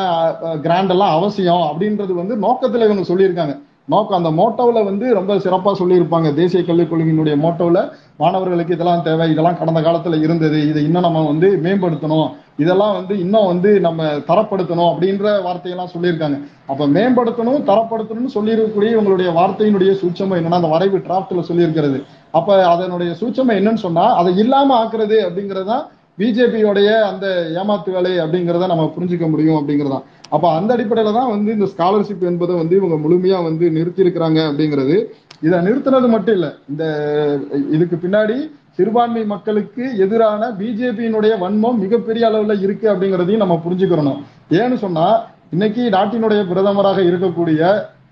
A: கிராண்ட் எல்லாம் அவசியம் அப்படின்றது வந்து நோக்கத்துல இவங்க சொல்லியிருக்காங்க. நோக்கம் அந்த மோட்டோவில் வந்து ரொம்ப சிறப்பாக சொல்லியிருப்பாங்க. தேசிய கல்விக் கொள்கையினுடைய மோட்டோவில் மாணவர்களுக்கு இதெல்லாம் தேவை இதெல்லாம் கடந்த காலத்தில் இருந்தது இதை இன்னும் நம்ம வந்து மேம்படுத்தணும். இதெல்லாம் வந்து இன்னும் வந்து நம்ம தரப்படுத்தணும் அப்படின்ற வார்த்தையெல்லாம் சொல்லியிருக்காங்க. அப்ப மேம்படுத்தணும் தரப்படுத்தணும்னு சொல்லியிருக்கக்கூடிய இவங்களுடைய வார்த்தையினுடைய சூட்சமம் என்னன்னா அந்த வரைவு டிராப்ட்ல சொல்லியிருக்கிறது. அப்ப அதனுடைய சூட்சமம் என்னன்னு சொன்னா அதை இல்லாம ஆக்குறது அப்படிங்கிறது தான் பிஜேபியோடைய அந்த ஏமாத்து வேலை அப்படிங்கிறத நம்ம புரிஞ்சுக்க முடியும் அப்படிங்கிறதா அப்ப அந்த அடிப்படையில தான் வந்து இந்த ஸ்காலர்ஷிப் என்பதை வந்து இவங்க முழுமையா வந்து நிறுத்தியிருக்கிறாங்க அப்படிங்கிறது. இதை நிறுத்தினது மட்டும் இல்லை இந்த இதுக்கு பின்னாடி சிறுபான்மை மக்களுக்கு எதிரான பிஜேபியினுடைய வன்மம் மிகப்பெரிய அளவுல இருக்கு அப்படிங்கிறதையும் நம்ம புரிஞ்சுக்கிறணும். ஏன்னு சொன்னா இன்னைக்கு நாட்டினுடைய பிரதமராக இருக்கக்கூடிய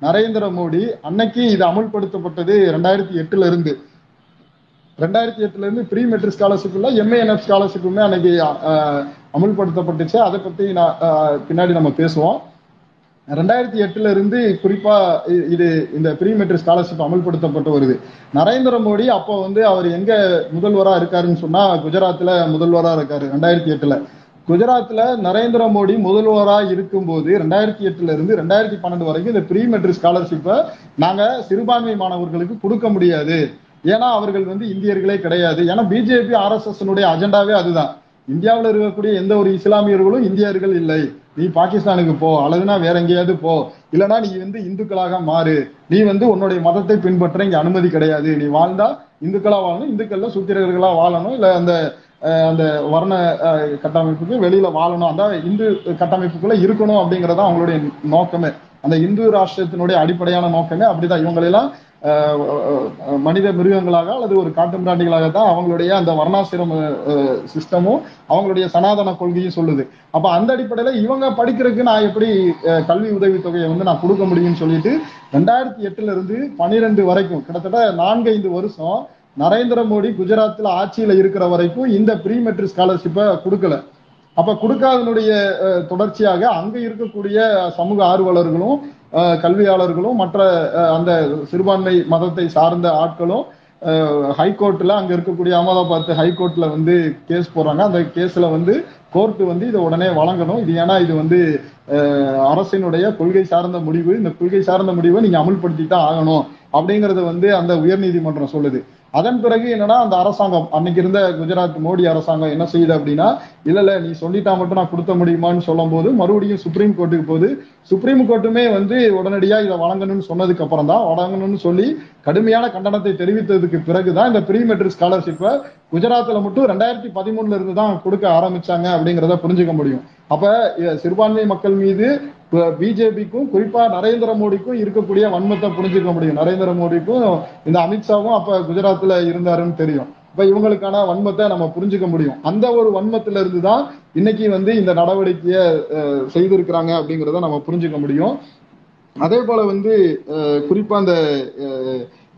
A: நரேந்திர மோடி அன்னைக்கு இது அமுல்படுத்தப்பட்டது ரெண்டாயிரத்தி எட்டுல இருந்து. ரெண்டாயிரத்தி எட்டுல இருந்து ப்ரீ மெட்ரிக் ஸ்காலர்ஷிப் இல்ல எம்ஏஎன்எஃப் ஸ்காலர்ஷிப்புமே அன்னைக்கு அமல்படுத்தப்பட்டுச்சு. அதை பத்தி நான் பின்னாடி நம்ம பேசுவோம். ரெண்டாயிரத்தி எட்டுல இருந்து குறிப்பா இது இந்த ப்ரீ மெட்ரிக் ஸ்காலர்ஷிப் அமல்படுத்தப்பட்டு வருது. நரேந்திர மோடி அப்போ வந்து அவர் எங்க முதல்வரா இருக்காருன்னு சொன்னா குஜராத்ல முதல்வரா இருக்காரு ரெண்டாயிரத்தி எட்டுல. குஜராத்ல நரேந்திர மோடி முதல்வரா இருக்கும்போது ரெண்டாயிரத்தி எட்டுல இருந்து ரெண்டாயிரத்தி பன்னெண்டு வரைக்கும் இந்த ப்ரீ மெட்ரிக் ஸ்காலர்ஷிப்பை நாங்க சிறுபான்மை மாணவர்களுக்கு கொடுக்க முடியாது. ஏன்னா அவர்கள் வந்து இந்தியர்களே கிடையாது. ஏன்னா பிஜேபி ஆர்எஸ்எஸ் அஜெண்டாவே அதுதான். இந்தியாவில் இருக்கக்கூடிய எந்த ஒரு இஸ்லாமியர்களும் இந்தியர்கள் இல்லை. நீ பாகிஸ்தானுக்கு போ அல்லதுனா வேற எங்கேயாவது போ. இல்லைன்னா நீ வந்து இந்துக்களாக மாறு. நீ வந்து உன்னுடைய மதத்தை பின்பற்ற இங்க அனுமதி கிடையாது. நீ வாழ்ந்தா இந்துக்களா வாழணும் இந்துக்கள்ல சூத்திரர்களா வாழணும் இல்ல அந்த அந்த வர்ண கட்டமைப்புக்கு வெளியில வாழணும். அந்த இந்து கட்டமைப்புக்குள்ள இருக்கணும் அப்படிங்கறதா அவங்களுடைய நோக்கமே. அந்த இந்து ராஷ்டிரத்தினுடைய அடிப்படையான நோக்கமே அப்படிதான். இவங்களெல்லாம் மனித மிருகங்களாக அல்லது ஒரு காட்டு மிராண்டிகளாக தான் அவங்களுடைய அந்த வர்ணாசிரம சிஸ்டமும் அவங்களுடைய சனாதன கொள்கையும் சொல்லுது. அப்ப அந்த அடிப்படையில இவங்க படிக்கிறதுக்கு நான் எப்படி கல்வி உதவித்தொகையை வந்து நான் கொடுக்க முடியும்னு சொல்லிட்டு ரெண்டாயிரத்தி எட்டுல இருந்து பனிரெண்டு வரைக்கும் கிட்டத்தட்ட நான்கு ஐந்து வருஷம் நரேந்திர மோடி குஜராத்தில் ஆட்சியில இருக்கிற வரைக்கும் இந்த ப்ரீ மெட்ரிக் ஸ்காலர்ஷிப்பை கொடுக்கல. அப்ப கொடுக்காதனுடைய தொடர்ச்சியாக அங்க இருக்கக்கூடிய சமூக ஆர்வலர்களும் கல்வியாளர்களும் மற்ற அந்த சிறுபான்மை மதத்தை சார்ந்த ஆட்களும் ஹைகோர்ட்ல அங்க இருக்கக்கூடிய அகமதாபாத் ஹைகோர்ட்ல வந்து கேஸ் போடுறாங்க. அந்த கேஸ்ல வந்து கோர்ட் வந்து இதை உடனே வழங்கணும். இது ஏன்னா இது வந்து அரசினுடைய கொள்கை சார்ந்த முடிவு. இந்த கொள்கை சார்ந்த முடிவை நீங்க அமுல்படுத்தி தான் ஆகணும். அப்படிங்கறத வந்து அந்த உயர்நீதிமன்றம் சொல்லுது. அதன் பிறகு என்னன்னா அந்த அரசாங்கம் அன்னைக்கு இருந்த குஜராத் மோடி அரசாங்கம் என்ன செய்யுது அப்படின்னா இல்ல இல்ல நீ சொல்லிட்டா மட்டும் நான் கொடுத்த முடியுமான்னு சொல்லும் போது மறுபடியும் சுப்ரீம் கோர்ட்டுக்கு போகுது சுப்ரீம் கோர்ட்டுமே வந்து உடனடியா இதை வழங்கணும்னு சொன்னதுக்கு அப்புறம் தான் வழங்கணும்னு சொல்லி கடுமையான கண்டனத்தை தெரிவித்ததுக்கு பிறகுதான் இந்த ப்ரீ மெட்ரிக் ஸ்காலர்ஷிப்பை குஜராத்ல மட்டும் ரெண்டாயிரத்தி பதிமூணுல இருந்து தான் கொடுக்க ஆரம்பிச்சாங்க அப்படிங்கிறத புரிஞ்சுக்க முடியும். அப்ப சிறுபான்மை மக்கள் மீது பிஜேபிக்கும் குறிப்பா நரேந்திர மோடிக்கும் இருக்கக்கூடிய வன்மத்தை புரிஞ்சுக்க முடியும். நரேந்திர மோடிக்கும் இந்த அமித்ஷாவும் அப்ப குஜராத்ல இருந்தாருன்னு தெரியும். இப்ப இவங்களுக்கான வன்மத்தை நம்ம புரிஞ்சுக்க முடியும். அந்த ஒரு வன்மத்துல இருந்து தான் இன்னைக்கு வந்து இந்த நடவடிக்கையை செய்திருக்கிறாங்க அப்படிங்கிறத நம்ம புரிஞ்சுக்க முடியும். அதே போல வந்து குறிப்பா அந்த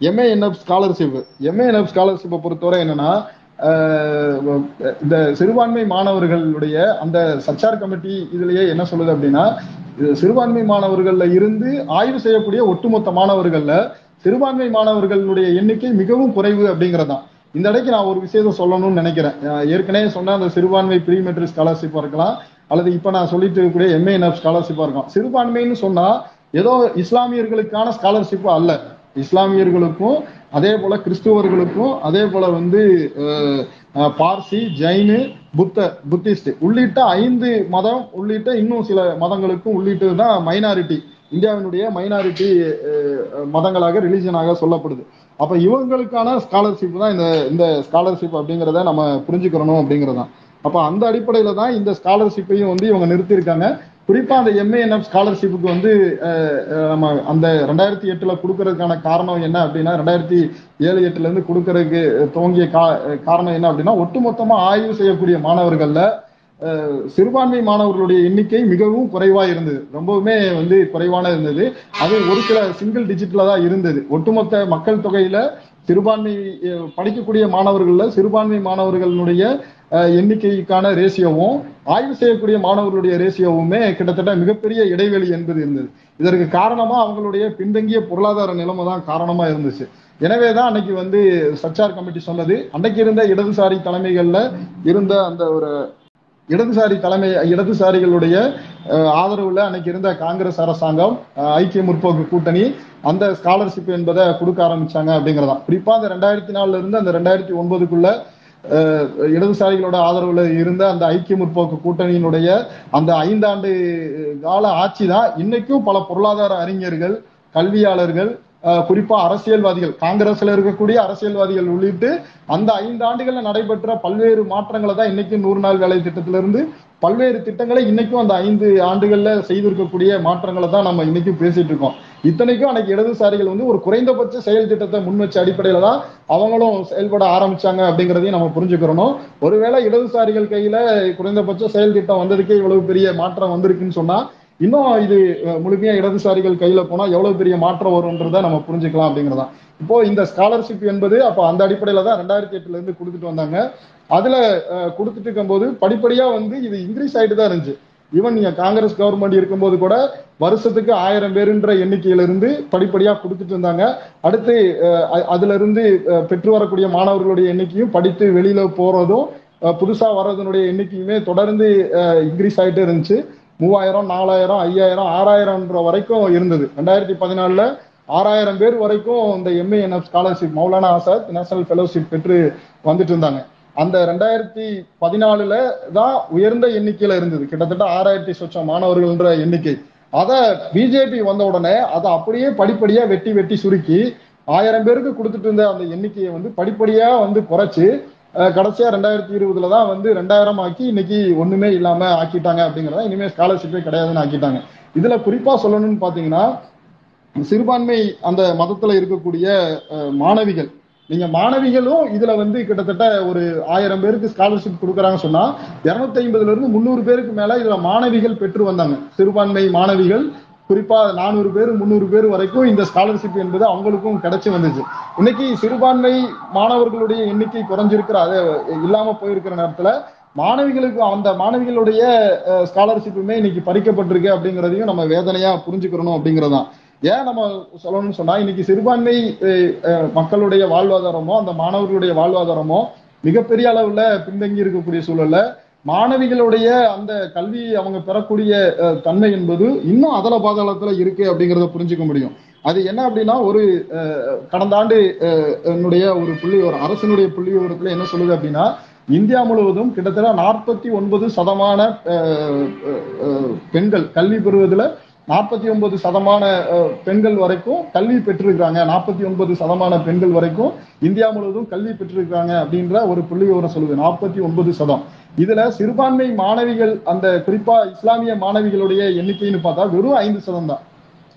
A: எம்ஏஎன்எஃப் ஸ்காலர்ஷிப் எம்ஏஎன்எஃப் ஸ்காலர்ஷிப்பை பொறுத்தவரை என்னன்னா இந்த சிறுபான்மை மாணவர்களுடைய அந்த சச்சார் கமிட்டி இதுலயே என்ன சொல்லுது அப்படின்னா சிறுபான்மை மாணவர்கள்ல இருந்து ஆய்வு செய்யக்கூடிய ஒட்டுமொத்த மாணவர்கள்ல சிறுபான்மை மாணவர்களுடைய எண்ணிக்கை மிகவும் குறைவு அப்படிங்கறதுதான் இந்த இடைக்கு நான் ஒரு விஷயத்த சொல்லணும்னு நினைக்கிறேன். ஏற்கனவே சொன்ன அந்த சிறுபான்மை ப்ரீ மெட்ரிக் ஸ்காலர்ஷிப் இருக்கலாம் அல்லது இப்ப நான் சொல்லிட்டு இருக்கக்கூடிய எம்ஏஎன்எஃப் ஸ்காலர்ஷிப்பா இருக்கும் சிறுபான்மைன்னு சொன்னா ஏதோ இஸ்லாமியர்களுக்கான ஸ்காலர்ஷிப் அல்ல. இஸ்லாமியர்களுக்கும் அதே போல கிறிஸ்துவர்களுக்கும் அதே போல வந்து பார்சி ஜெயினு புத்த புத்திஸ்ட் உள்ளிட்ட ஐந்து மதம் உள்ளிட்ட இன்னும் சில மதங்களுக்கும் உள்ளிட்டது தான் மைனாரிட்டி இந்தியாவினுடைய மைனாரிட்டி மதங்களாக ரிலீஜனாக சொல்லப்படுது. அப்ப இவங்களுக்கான ஸ்காலர்ஷிப் தான் இந்த இந்த ஸ்காலர்ஷிப் அப்படிங்கிறத நம்ம புரிஞ்சுக்கிறணும் அப்படிங்கறதுதான். அப்ப அந்த அடிப்படையில தான் இந்த ஸ்காலர்ஷிப்பையும் வந்து இவங்க நிறுத்தியிருக்காங்க. குறிப்பா அந்த எம்ஏஎன்எஃப் ஸ்காலர்ஷிப்புக்கு வந்து நம்ம அந்த ரெண்டாயிரத்தி எட்டுல கொடுக்கறதுக்கான காரணம் என்ன அப்படின்னா ரெண்டாயிரத்தி ஏழு எட்டுல இருந்து கொடுக்கறதுக்கு துவங்கிய கா- காரணம் என்ன அப்படின்னா ஒட்டுமொத்தமா ஆய்வு செய்யக்கூடிய மாணவர்கள்ல சிறுபான்மை மாணவர்களுடைய எண்ணிக்கை மிகவும் குறைவா இருந்தது. ரொம்பவுமே வந்து குறைவான இருந்தது. அது ஒரு சில சிங்கிள் டிஜிட்ல தான் இருந்தது. ஒட்டுமொத்த மக்கள் தொகையில சிறுபான்மை படிக்கக்கூடிய மாணவர்கள்ல சிறுபான்மை மாணவர்களுடைய எண்ணிக்கைக்கான ரேசியோவும் ஆய்வு செய்யக்கூடிய மாணவர்களுடைய ரேசியோவுமே கிட்டத்தட்ட மிகப்பெரிய இடைவெளி என்பது இருந்தது. இதற்கு காரணமா அவங்களுடைய பின்தங்கிய பொருளாதார நிலைமை தான் காரணமா இருந்துச்சு. எனவேதான் அன்னைக்கு வந்து சச்சார் கமிட்டி சொன்னது. அன்னைக்கு இருந்த இடதுசாரி தலைமைகள்ல இருந்த அந்த ஒரு இடதுசாரி தலைமை இடதுசாரிகளுடைய ஆதரவுல அன்னைக்கு இருந்த காங்கிரஸ் அரசாங்கம் ஐக்கிய முற்போக்கு கூட்டணி அந்த ஸ்காலர்ஷிப் என்பதை கொடுக்க ஆரம்பிச்சாங்க அப்படிங்கறதான். குறிப்பா அந்த ரெண்டாயிரத்தி நாலுல இருந்து அந்த ரெண்டாயிரத்தி ஒன்பதுக்குள்ள இடதுசாரிகளோட ஆதரவுல இருந்த அந்த ஐக்கிய முற்போக்கு கூட்டணியினுடைய அந்த ஐந்தாண்டு கால ஆட்சி தான் இன்னைக்கும் பல பொருளாதார அறிஞர்கள் கல்வியாளர்கள் குறிப்பா அரசியல்வாதிகள் காங்கிரஸ்ல இருக்கக்கூடிய அரசியல்வாதிகள் உள்ளிட்டு அந்த ஐந்து ஆண்டுகள்ல நடைபெற்ற பல்வேறு மாற்றங்களை தான் இன்னைக்கும் நூறு நாள் வேலை திட்டத்திலிருந்து பல்வேறு திட்டங்களை இன்னைக்கும் அந்த ஐந்து ஆண்டுகள்ல செய்திருக்கக்கூடிய மாற்றங்களை தான் நம்ம இன்னைக்கும் பேசிட்டு இருக்கோம். இத்தனைக்கும் அன்னைக்கு இடதுசாரிகள் வந்து ஒரு குறைந்தபட்ச செயல் திட்டத்தை முன் வச்ச அடிப்படையில தான் அவங்களும் செயல்பட ஆரம்பிச்சாங்க அப்படிங்கிறதையும் நம்ம புரிஞ்சுக்கிறணும். ஒருவேளை இடதுசாரிகள் கையில குறைந்தபட்ச செயல் திட்டம் வந்ததுக்கே இவ்வளவு பெரிய மாற்றம் வந்திருக்குன்னு சொன்னா இன்னும் இது முழுமையா இடதுசாரிகள் கையில போனா எவ்வளவு பெரிய மாற்றம் வரும்ன்றதை நம்ம புரிஞ்சுக்கலாம் அப்படிங்கறதான். இப்போ இந்த ஸ்காலர்ஷிப் என்பது அப்போ அந்த அடிப்படையில தான் ரெண்டாயிரத்தி எட்டுல இருந்து கொடுத்துட்டு வந்தாங்க. அதுல கொடுத்துட்டு இருக்கும்போது படிப்படியா வந்து இது இன்க்ரீஸ் ஆயிட்டு தான் இருந்துச்சு. ஈவன் நீங்க காங்கிரஸ் கவர்மெண்ட் இருக்கும்போது கூட வருஷத்துக்கு ஆயிரம் பேருன்ற எண்ணிக்கையில இருந்து படிப்படியா கொடுத்துட்டு இருந்தாங்க. அடுத்து அதுல இருந்து பெற்று வரக்கூடிய மாணவர்களுடைய எண்ணிக்கையும் படித்து வெளியில போறதும் புதுசா வர்றதுனுடைய எண்ணிக்கையுமே தொடர்ந்து இன்க்ரீஸ் ஆயிட்டே இருந்துச்சு. மூவாயிரம் நாலாயிரம் ஐயாயிரம் ஆறாயிரம்ன்ற வரைக்கும் இருந்தது. ரெண்டாயிரத்தி பதினாலுல ஆறாயிரம் பேர் வரைக்கும் இந்த MANF scholarship Maulana Azad national fellowship பெற்று வந்துட்டு இருந்தாங்க அந்த ரெண்டாயிரத்தி பதினாலுல தான் உயர்ந்த எண்ணிக்கையில இருந்தது. கிட்டத்தட்ட ஆறாயிரத்தி சொச்சம் மாணவர்கள்ன்ற எண்ணிக்கை. அதை பிஜேபி வந்த உடனே அதை அப்படியே படிப்படியா வெட்டி வெட்டி சுருக்கி ஆயிரம் பேருக்கு கொடுத்துட்டு இருந்த அந்த எண்ணிக்கையை வந்து படிப்படியா வந்து குறைச்சு கடைசியா ரெண்டாயிரத்தி இருபதுல தான் வந்து ரெண்டாயிரம் ஆக்கி இன்னைக்கு ஒண்ணுமே இல்லாம ஆக்கிட்டாங்க அப்படிங்கறத இனிமே ஸ்காலர்ஷிப்பே கிடையாதுன்னு ஆக்கிட்டாங்க. இதுல குறிப்பா சொல்லணும்னு பாத்தீங்கன்னா சிறுபான்மை அந்த மதத்துல இருக்கக்கூடிய மாணவிகள். நீங்க மாணவிகளும் இதுல வந்து கிட்டத்தட்ட ஒரு ஆயிரம் பேருக்கு ஸ்காலர்ஷிப் கொடுக்குறாங்க சொன்னா இருநூத்தி ஐம்பதுல இருந்து முந்நூறு பேருக்கு மேல இதுல மாணவிகள் பெற்று வந்தாங்க. சிறுபான்மை மாணவிகள் குறிப்பாக நானூறு பேர் முந்நூறு பேர் வரைக்கும் இந்த ஸ்காலர்ஷிப் என்பது அவங்களுக்கும் கிடைச்சி வந்துச்சு இன்னைக்கு சிறுபான்மை மாணவர்களுடைய எண்ணிக்கை குறைஞ்சிருக்கிற அது இல்லாம போயிருக்கிற நேரத்துல மாணவிகளுக்கு அந்த மாணவிகளுடைய ஸ்காலர்ஷிப்புமே இன்னைக்கு பறிக்கப்பட்டிருக்கு அப்படிங்கிறதையும் நம்ம வேதனையா புரிஞ்சுக்கிறணும் அப்படிங்கிறதான் ஏன் நம்ம சொல்லணும்னு சொன்னா இன்னைக்கு சிறுபான்மை மக்களுடைய வாழ்வாதாரமோ அந்த மாணவர்களுடைய வாழ்வாதாரமோ மிகப்பெரிய அளவுல பின்தங்கி இருக்கக்கூடிய சூழல்ல மாணவிகளுடைய அந்த கல்வி அவங்க பெறக்கூடிய தன்மை என்பது இன்னும் அதல பாதாளத்துல இருக்கு அப்படிங்கிறத புரிஞ்சுக்க முடியும். அது என்ன அப்படின்னா ஒரு கடந்த ஆண்டு என்னுடைய ஒரு புள்ளி அரசினுடைய புள்ளி விவரத்துல என்ன சொல்லுது அப்படின்னா இந்தியா முழுவதும் கிட்டத்தட்ட நாற்பத்தி ஒன்பது சதமான பெண்கள் கல்வி பெறுவதில் நாற்பத்தி ஒன்பது சதமான பெண்கள் வரைக்கும் கல்வி பெற்றிருக்கிறாங்க. நாற்பத்தி ஒன்பது சதமான பெண்கள் வரைக்கும் இந்தியா முழுவதும் கல்வி பெற்றிருக்கிறாங்க அப்படின்ற ஒரு புள்ளி விவரம் சொல்லுது. நாற்பத்தி ஒன்பது சதம். இதுல சிறுபான்மை மாணவிகள் அந்த குறிப்பா இஸ்லாமிய மாணவிகளுடைய எண்ணிக்கைன்னு பார்த்தா வெறும் ஐந்து சதம் தான்.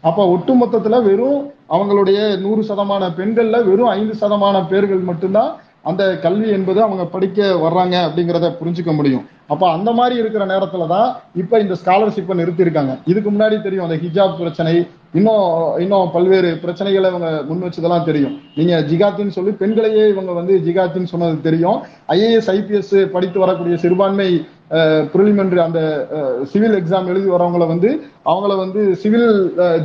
A: அப்ப ஒட்டு மொத்தத்துல வெறும் அவங்களுடைய நூறு சதமான பெண்கள்ல வெறும் ஐந்து சதமான பேர்கள் மட்டும்தான் அந்த கல்வி என்பது அவங்க படிக்க வர்றாங்க அப்படிங்கிறத புரிஞ்சுக்க முடியும். அப்போ அந்த மாதிரி இருக்கிற நேரத்துல தான் இப்போ இந்த ஸ்காலர்ஷிப்பை நிறுத்தியிருக்காங்க. இதுக்கு முன்னாடி தெரியும் அந்த ஹிஜாப் பிரச்சனை இன்னும் இன்னும் பல்வேறு பிரச்சனைகளை இவங்க முன் வச்சதெல்லாம் தெரியும். நீங்க ஜிகாத்தின்னு சொல்லி பெண்களையே இவங்க வந்து ஜிகாத்தின்னு சொன்னது தெரியும். ஐஏஎஸ் ஐபிஎஸ் படித்து வரக்கூடிய சிறுபான்மை ப்ரிலிமினரி அந்த சிவில் எக்ஸாம் எழுதி வரவங்கள வந்து அவங்கள வந்து சிவில்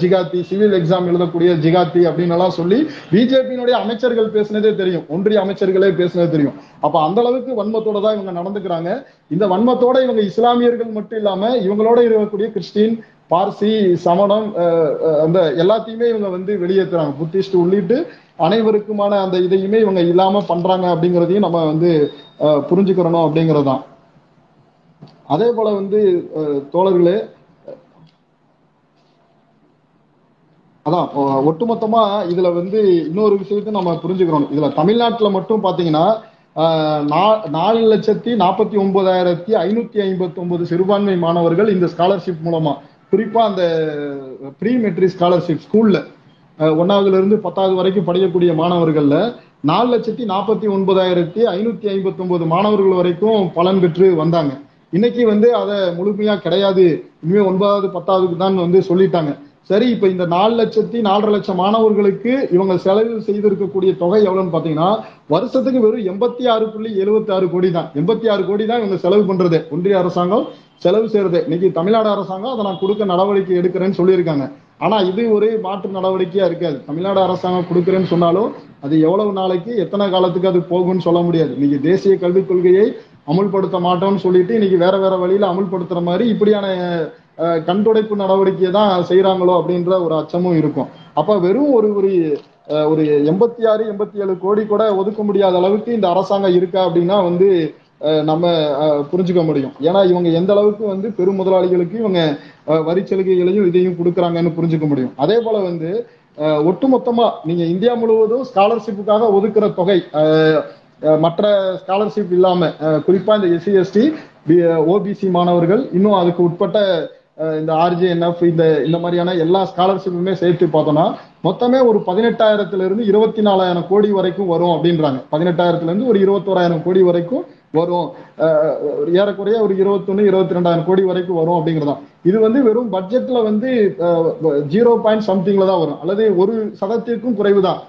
A: ஜிகாத்தி சிவில் எக்ஸாம் எழுதக்கூடிய ஜிகாத்தி அப்படின்னு எல்லாம் சொல்லி பிஜேபியினுடைய அமைச்சர்கள் பேசினதே தெரியும். ஒன்றிய அமைச்சர்களே பேசினது தெரியும். அப்ப அந்த அளவுக்கு வன்மத்தோட தான் இவங்க நடந்துக்கிறாங்க. இந்த வன்மத்தோட இவங்க இஸ்லாமியர்கள் மட்டும் இல்லாம இவங்களோட இருக்கக்கூடிய கிறிஸ்டின் பார்சி சமணம் அந்த எல்லாத்தையுமே இவங்க வந்து வெளியேற்றுறாங்க புத்திஸ்ட் உள்ளிட்டு அனைவருக்குமான அந்த இதையுமே இவங்க இல்லாம பண்றாங்க அப்படிங்கிறதையும் நம்ம வந்து அஹ், புரிஞ்சுக்கிறணும் அப்படிங்கறதுதான். அதே போல வந்து தோழர்களே அதான் ஒட்டுமொத்தமா இதுல வந்து இன்னொரு விஷயத்தை நம்ம புரிஞ்சுக்கிறோம். இதுல தமிழ்நாட்டுல மட்டும் பாத்தீங்கன்னா நா- நாலு லட்சத்தி நாற்பத்தி ஒன்பதாயிரத்தி ஐநூத்தி ஐம்பத்தி ஒன்பது சிறுபான்மை மாணவர்கள் இந்த ஸ்காலர்ஷிப் மூலமா. குறிப்பா அந்த ப்ரீ மெட்ரிக் ஸ்காலர்ஷிப் ஸ்கூல்ல ஒன்னாவதுல இருந்து பத்தாவது வரைக்கும் படிக்கக்கூடிய மாணவர்கள்ல நாலு லட்சத்தி நாற்பத்தி ஒன்பதாயிரத்தி ஐநூத்தி ஐம்பத்தி ஒன்பது மாணவர்கள் வரைக்கும் பலன் பெற்று வந்தாங்க. இன்னைக்கு வந்து அதை முழுமையா கிடையாது. இனிமே ஒன்பதாவது பத்தாவதுக்கு தான் வந்து சொல்லிட்டாங்க. சரி இப்ப இந்த நாலு லட்சத்தி நாலரை லட்சம் மாணவர்களுக்கு இவங்க செலவு செய்திருக்கக்கூடிய தொகை எவ்வளவுன்னு பாத்தீங்கன்னா வருஷத்துக்கு வெறும் எண்பத்தி ஆறு புள்ளி எழுபத்தி ஆறு கோடி தான். எண்பத்தி ஆறு கோடி தான் இவங்க செலவு பண்றது. ஒன்றிய அரசாங்கம் செலவு செய்யறது. இன்னைக்கு தமிழ்நாடு அரசாங்கம் அதை நான் கொடுக்க நடவடிக்கை எடுக்கிறேன்னு சொல்லியிருக்காங்க. ஆனா இது ஒரு மாற்று நடவடிக்கையா இருக்காது. தமிழ்நாடு அரசாங்கம் கொடுக்குறேன்னு சொன்னாலும் அது எவ்வளவு நாளைக்கு எத்தனை காலத்துக்கு அது போகும்னு சொல்ல முடியாது. இன்னைக்கு தேசிய கல்விக் கொள்கையை அமுல்படுத்த மாட்டோம்னு சொல்லிட்டு இன்னைக்கு வேற வேற வழியில அமுல்படுத்துற மாதிரி இப்படியான கண்டுடைப்பு நடவடிக்கையை தான் செய்யறாங்களோ அப்படின்ற ஒரு அச்சமும் இருக்கும். அப்ப வெறும் ஒரு ஒரு ஒரு எண்பத்தி ஆறு எண்பத்தி ஏழு கோடி கூட ஒதுக்க முடியாத அளவுக்கு இந்த அரசாங்கம் இருக்கா அப்படின்னா வந்து நம்ம புரிஞ்சுக்க முடியும். ஏன்னா இவங்க எந்த அளவுக்கு வந்து பெரும் முதலாளிகளுக்கு இவங்க வரி சலுகைகளையும் இதையும் கொடுக்குறாங்கன்னு புரிஞ்சுக்க முடியும். அதே போல வந்து ஒட்டுமொத்தமா நீங்க இந்தியா முழுவதும் ஸ்காலர்ஷிப்புக்காக ஒதுக்குற தொகை மற்ற ஸ்காலர்ஷிப் இல்லாம குறிப்பா இந்த எஸ்சி எஸ்டி ஓபிசி மாணவர்கள் இன்னும் அதுக்கு உட்பட்ட இந்த ஆர்ஜிஎன்எஃப் இந்த இந்த மாதிரியான எல்லா ஸ்காலர்ஷிப்புமே சேர்த்து பார்த்தோம்னா மொத்தமே ஒரு பதினெட்டாயிரத்துல இருந்து இருபத்தி நாலாயிரம் கோடி வரைக்கும் வரும் அப்படின்றாங்க. பதினெட்டாயிரத்துல இருந்து ஒரு இருபத்தோராயிரம் கோடி வரைக்கும் வரும். ஏறக்குறைய ஒரு இருபத்தொன்னு இருபத்தி ரெண்டாயிரம் கோடி வரைக்கும் வரும் அப்படிங்கிறதான். இது வந்து வெறும் பட்ஜெட்ல வந்து ஜீரோ பாயிண்ட் சம்திங்ல தான் வரும். அல்லது ஒரு சதத்திற்கும் குறைவு தான்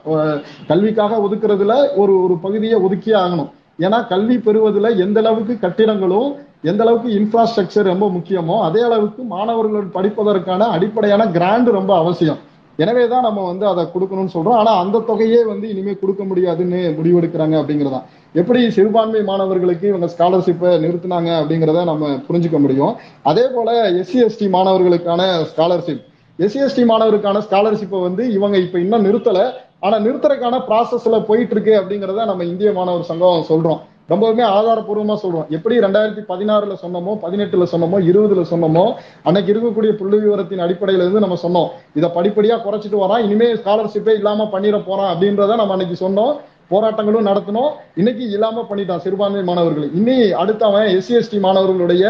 A: கல்விக்காக ஒதுக்குறதுல ஒரு ஒரு பகுதியை ஒதுக்கியே ஆகணும். ஏன்னா கல்வி பெறுவதில் எந்த அளவுக்கு கட்டிடங்களும் எந்த அளவுக்கு இன்ஃப்ராஸ்ட்ரக்சர் ரொம்ப முக்கியமோ அதே அளவுக்கு மாணவர்கள் படிப்பதற்கான அடிப்படையான கிராண்ட் ரொம்ப அவசியம். எனவே தான் நம்ம வந்து அதை கொடுக்கணும்னு சொல்றோம். ஆனா அந்த தொகையே வந்து இனிமே கொடுக்க முடியாதுன்னு முடிவெடுக்கிறாங்க அப்படிங்கிறதான். எப்படி சிறுபான்மை மாணவர்களுக்கு இவங்க ஸ்காலர்ஷிப்பை நிறுத்தினாங்க அப்படிங்கிறத நம்ம புரிஞ்சுக்க முடியும். அதே போல எஸ்சி எஸ்டி மாணவர்களுக்கான ஸ்காலர்ஷிப் எஸ்சி எஸ்டி மாணவருக்கான ஸ்காலர்ஷிப்பை வந்து இவங்க இப்ப இன்னும் நிறுத்தல. ஆனா நிறுத்துறதுக்கான ப்ராசஸ்ல போயிட்டு இருக்கு அப்படிங்கிறத நம்ம இந்திய மாணவர் சங்கம் சொல்றோம். ரொம்பவுமே ஆதாரப்பூர்வமா சொல்றோம். எப்படி ரெண்டாயிரத்தி பதினாறுல சொன்னோமோ பதினெட்டுல சொன்னமோ இருபதுல சொன்னமோ அன்னைக்கு இருக்கக்கூடிய புள்ளி விவரத்தின் அடிப்படையில இருந்து நம்ம சொன்னோம். இதை படிப்படியா குறைச்சிட்டு வரான். இனிமே ஸ்காலர்ஷிப்பே இல்லாம பண்ணிட போறோம் அப்படின்றத நம்ம அன்னைக்கு சொன்னோம். போராட்டங்களும் நடத்தணும் இன்னைக்கு இல்லாம பண்ணிட்டான் சிறுபான்மை மாணவர்கள். இனி அடுத்து அவன் எஸ்சி எஸ்டி மாணவர்களுடைய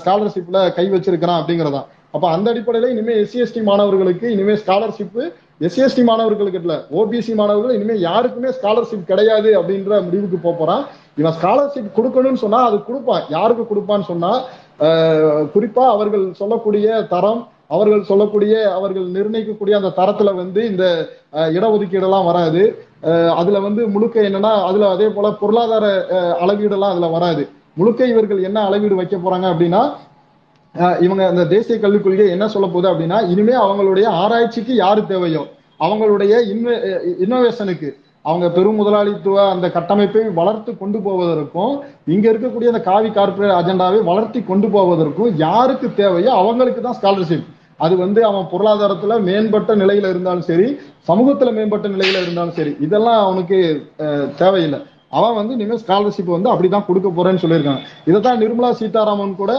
A: ஸ்காலர்ஷிப்ல கை வச்சிருக்கிறான் அப்படிங்கறதான். அப்ப அந்த அடிப்படையில இனிமே எஸ்சி எஸ்டி மாணவர்களுக்கு இனிமே ஸ்காலர்ஷிப்பு எஸ்சிஎஸ்டி மாணவர்களுக்கு இல்ல. ஓபிசி மாணவர்கள் இனிமே யாருக்குமே ஸ்காலர்ஷிப் கிடையாது அப்படின்ற முடிவுக்கு போறான். இவன் ஸ்காலர்ஷிப் கொடுக்கணும்னு சொன்னா அது கொடுப்பான். யாருக்கு கொடுப்பான்னு சொன்னா குறிப்பா அவர்கள் சொல்லக்கூடிய தரம் அவர்கள் சொல்லக்கூடிய அவர்கள் நிர்ணயிக்கக்கூடிய அந்த தரத்துல வந்து இந்த இடஒதுக்கீடெல்லாம் வராது. அதுல வந்து முழுக்க என்னன்னா அதுல அதே போல பொருளாதார அளவீடெல்லாம் அதுல வராது. முழுக்க இவர்கள் என்ன அளவீடு வைக்க போறாங்க அப்படின்னா இவங்க அந்த தேசிய கல்விக் கொள்கை என்ன சொல்ல போகுது அப்படின்னா இனிமே அவங்களுடைய ஆராய்ச்சிக்கு யாரு தேவையோ அவங்களுடைய இன்னோவேஷனுக்கு அவங்க பெரும் முதலாளித்துவ அந்த கட்டமைப்பை வளர்த்து கொண்டு போவதற்கும் இங்க இருக்கக்கூடிய அந்த காவி கார்ப்பரேட் அஜெண்டாவை வளர்த்தி கொண்டு போவதற்கும் யாருக்கு தேவையோ அவங்களுக்கு தான் ஸ்காலர்ஷிப் அது வந்து அவன் பொருளாதாரத்துல மேம்பட்ட நிலையில இருந்தாலும் சரி சமூகத்துல மேம்பட்ட நிலையில இருந்தாலும் சரி இதெல்லாம் அவனுக்கு தேவையில்லை. அவன் வந்து இனிமேல் ஸ்காலர்ஷிப் வந்து அப்படிதான் கொடுக்க போறேன்னு சொல்லியிருக்காங்க. இதைத்தான் நிர்மலா சீதாராமன் கூட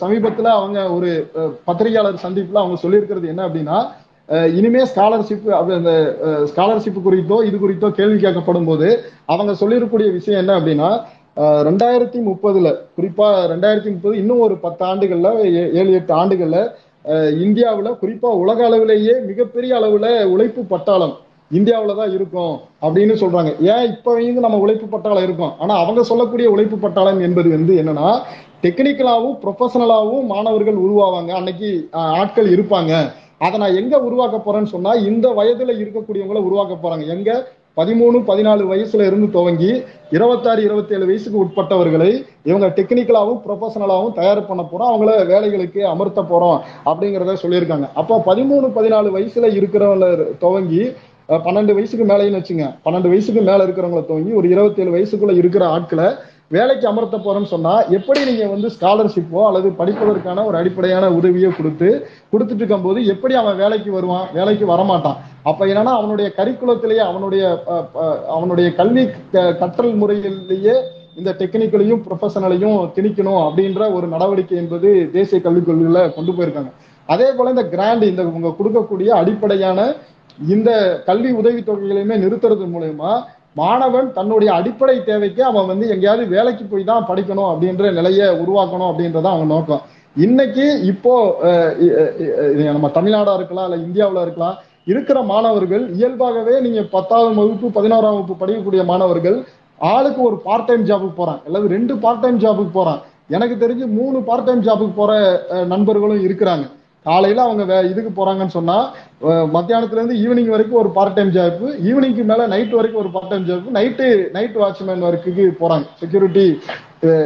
A: சமீபத்துல அவங்க ஒரு பத்திரிகையாளர் சந்திப்புல அவங்க சொல்லியிருக்கிறது என்ன அப்படின்னா இனிமே ஸ்காலர்ஷிப் அந்த ஸ்காலர்ஷிப் குறித்தோ இது குறித்தோ கேள்வி கேட்கப்படும் போது அவங்க சொல்லியிருக்கக்கூடிய விஷயம் என்ன அப்படின்னா ரெண்டாயிரத்தி முப்பதுல குறிப்பா ரெண்டாயிரத்தி முப்பது இன்னும் ஒரு பத்து ஆண்டுகள்ல ஏ- ஏழு எட்டு ஆண்டுகள்ல இந்தியாவில் குறிப்பா உலக அளவிலேயே மிகப்பெரிய அளவுல உழைப்பு பட்டாளம். இந்தியாவில் தான் இருக்கும் அப்படின்னு சொல்றாங்க. ஏன் இப்ப வந்து நம்ம உழைப்பு பட்டாளம் இருக்கும்? ஆனா அவங்க சொல்லக்கூடிய உழைப்பு பட்டாளம் என்பது வந்து என்னன்னா டெக்னிக்கலாகவும் ப்ரொஃபஷனலாகவும் மாணவர்கள் உருவாவாங்க. அன்னைக்கு ஆட்கள் இருப்பாங்க. அதை நான் எங்க உருவாக்க போறேன்னு சொன்னா இந்த வயதுல இருக்கக்கூடியவங்களை உருவாக்க போறாங்க. எங்க? பதிமூணு பதினாலு வயசுல இருந்து துவங்கி இருபத்தாறு இருபத்தி ஏழு வயசுக்கு உட்பட்டவர்களை இவங்க டெக்னிக்கலாகவும் ப்ரொஃபஷனலாகவும் தயார் பண்ண போறோம். அவங்கள வேலைகளுக்கு அமர்த்த போறோம் அப்படிங்கிறத சொல்லியிருக்காங்க. அப்போ பதிமூணு பதினாலு வயசுல இருக்கிறவங்கள துவங்கி பன்னெண்டு வயசுக்கு மேலேன்னு வச்சுங்க. பன்னெண்டு வயசுக்கு மேல இருக்கிறவங்கள தூங்கி ஒரு இருபத்தேழு வயசுக்குள்ள இருக்கிற ஆட்களை வேலைக்கு அமர்த்த போறோம்னு சொன்னா எப்படி நீங்க வந்து ஸ்காலர்ஷிப்போ அல்லது படிப்பதற்கான ஒரு அடிப்படையான உதவியோ கொடுத்து கொடுத்துட்டு இருக்கும்போது எப்படி அவன் வேலைக்கு வருவான் வேலைக்கு வரமாட்டான்? அப்ப என்னன்னா அவனுடைய கரிக்குலத்திலேயே அவனுடைய அவனுடைய கல்வி க- கற்றல் முறையிலேயே இந்த டெக்னிக்கலையும் ப்ரொஃபஷனலையும் திணிக்கணும் அப்படின்ற ஒரு நடவடிக்கை என்பது தேசிய கல்விக் கொள்கையில கொண்டு போயிருக்காங்க. அதே போல இந்த கிராண்ட் இந்த உங்க கொடுக்கக்கூடிய அடிப்படையான இந்த கல்வி உதவி தொகைகளையுமே நிறுத்துறது மூலயமா மாணவன் தன்னுடைய அடிப்படை தேவைக்கு அவன் வந்து எங்கேயாவது வேலைக்கு போய் தான் படிக்கணும் அப்படின்ற நிலையை உருவாக்கணும் அப்படின்றதான் அவன் நோக்கம். இன்னைக்கு இப்போ நம்ம தமிழ்நாடா இருக்கலாம் இல்ல இந்தியாவில் இருக்கலாம் இருக்கிற மாணவர்கள் இயல்பாகவே நீங்க பத்தாவது வகுப்பு பதினோராம் வகுப்பு படிக்கக்கூடிய மாணவர்கள் ஆளுக்கு ஒரு பார்ட் டைம் ஜாபுக்கு போறான் அல்லது ரெண்டு பார்ட் டைம் ஜாபுக்கு போறான் எனக்கு தெரிஞ்சு மூணு பார்ட் டைம் ஜாபுக்கு போற நண்பர்களும் இருக்கிறாங்க. காலையில அவங்க வே- இதுக்கு போறாங்கன்னு சொன்னா மத்தியானத்துல இருந்து ஈவினிங் வரைக்கும் ஒரு பார்ட் டைம் ஜாப் ஈவினிங்க்கு மேல நைட் வரைக்கும் ஒரு part time job night night watchman ஒர்க்குக்கு போறாங்க செக்யூரிட்டி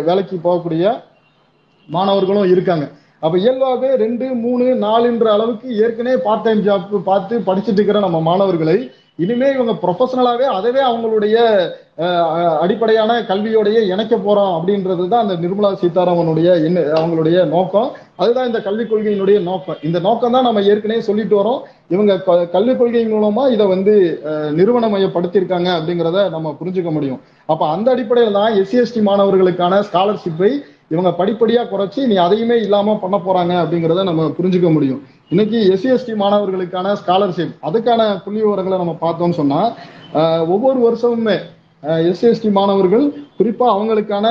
A: வேலைக்கு போகக்கூடிய மாணவர்களும் இருக்காங்க. அப்ப இயல்பாகவே ரெண்டு மூணு நாலுன்ற அளவுக்கு ஏற்கனவே பார்ட் டைம் ஜாப் பார்த்து படிச்சுட்டு இருக்கிற நம்ம மாணவர்களை இனிமே இவங்க ப்ரொஃபஷனலாவே அதவே அவங்களுடைய அடிப்படையான கல்வியோடைய இணைக்க போறோம் அப்படின்றது தான் அந்த நிர்மலா சீதாராமனுடைய என்ன அவங்களுடைய நோக்கம். அதுதான் இந்த கல்விக் கொள்கையினுடைய நோக்கம். இந்த நோக்கம் தான் நம்ம ஏற்கனவே சொல்லிட்டு வரோம். இவங்க க- கல்விக் கொள்கை மூலமா இதை வந்து நிறுவன நிறுவனமயப்படுத்தியிருக்காங்க அப்படிங்கிறத நம்ம புரிஞ்சுக்க முடியும். அப்ப அந்த அடிப்படையில் தான் எஸ்சி எஸ்டி மாணவர்களுக்கான ஸ்காலர்ஷிப்பை இவங்க படிப்படியா குறைச்சி நீ அதையுமே இல்லாம பண்ண போறாங்க அப்படிங்கிறத நம்ம புரிஞ்சுக்க முடியும். இன்னைக்கு எஸ்சிஎஸ்டி மாணவர்களுக்கான ஸ்காலர்ஷிப் அதுக்கான புள்ளி விவரங்களை நம்ம பார்த்தோம்னு சொன்னா ஒவ்வொரு வருஷமுமே எஸ்சிஎஸ்டி மாணவர்கள் குறிப்பா அவங்களுக்கான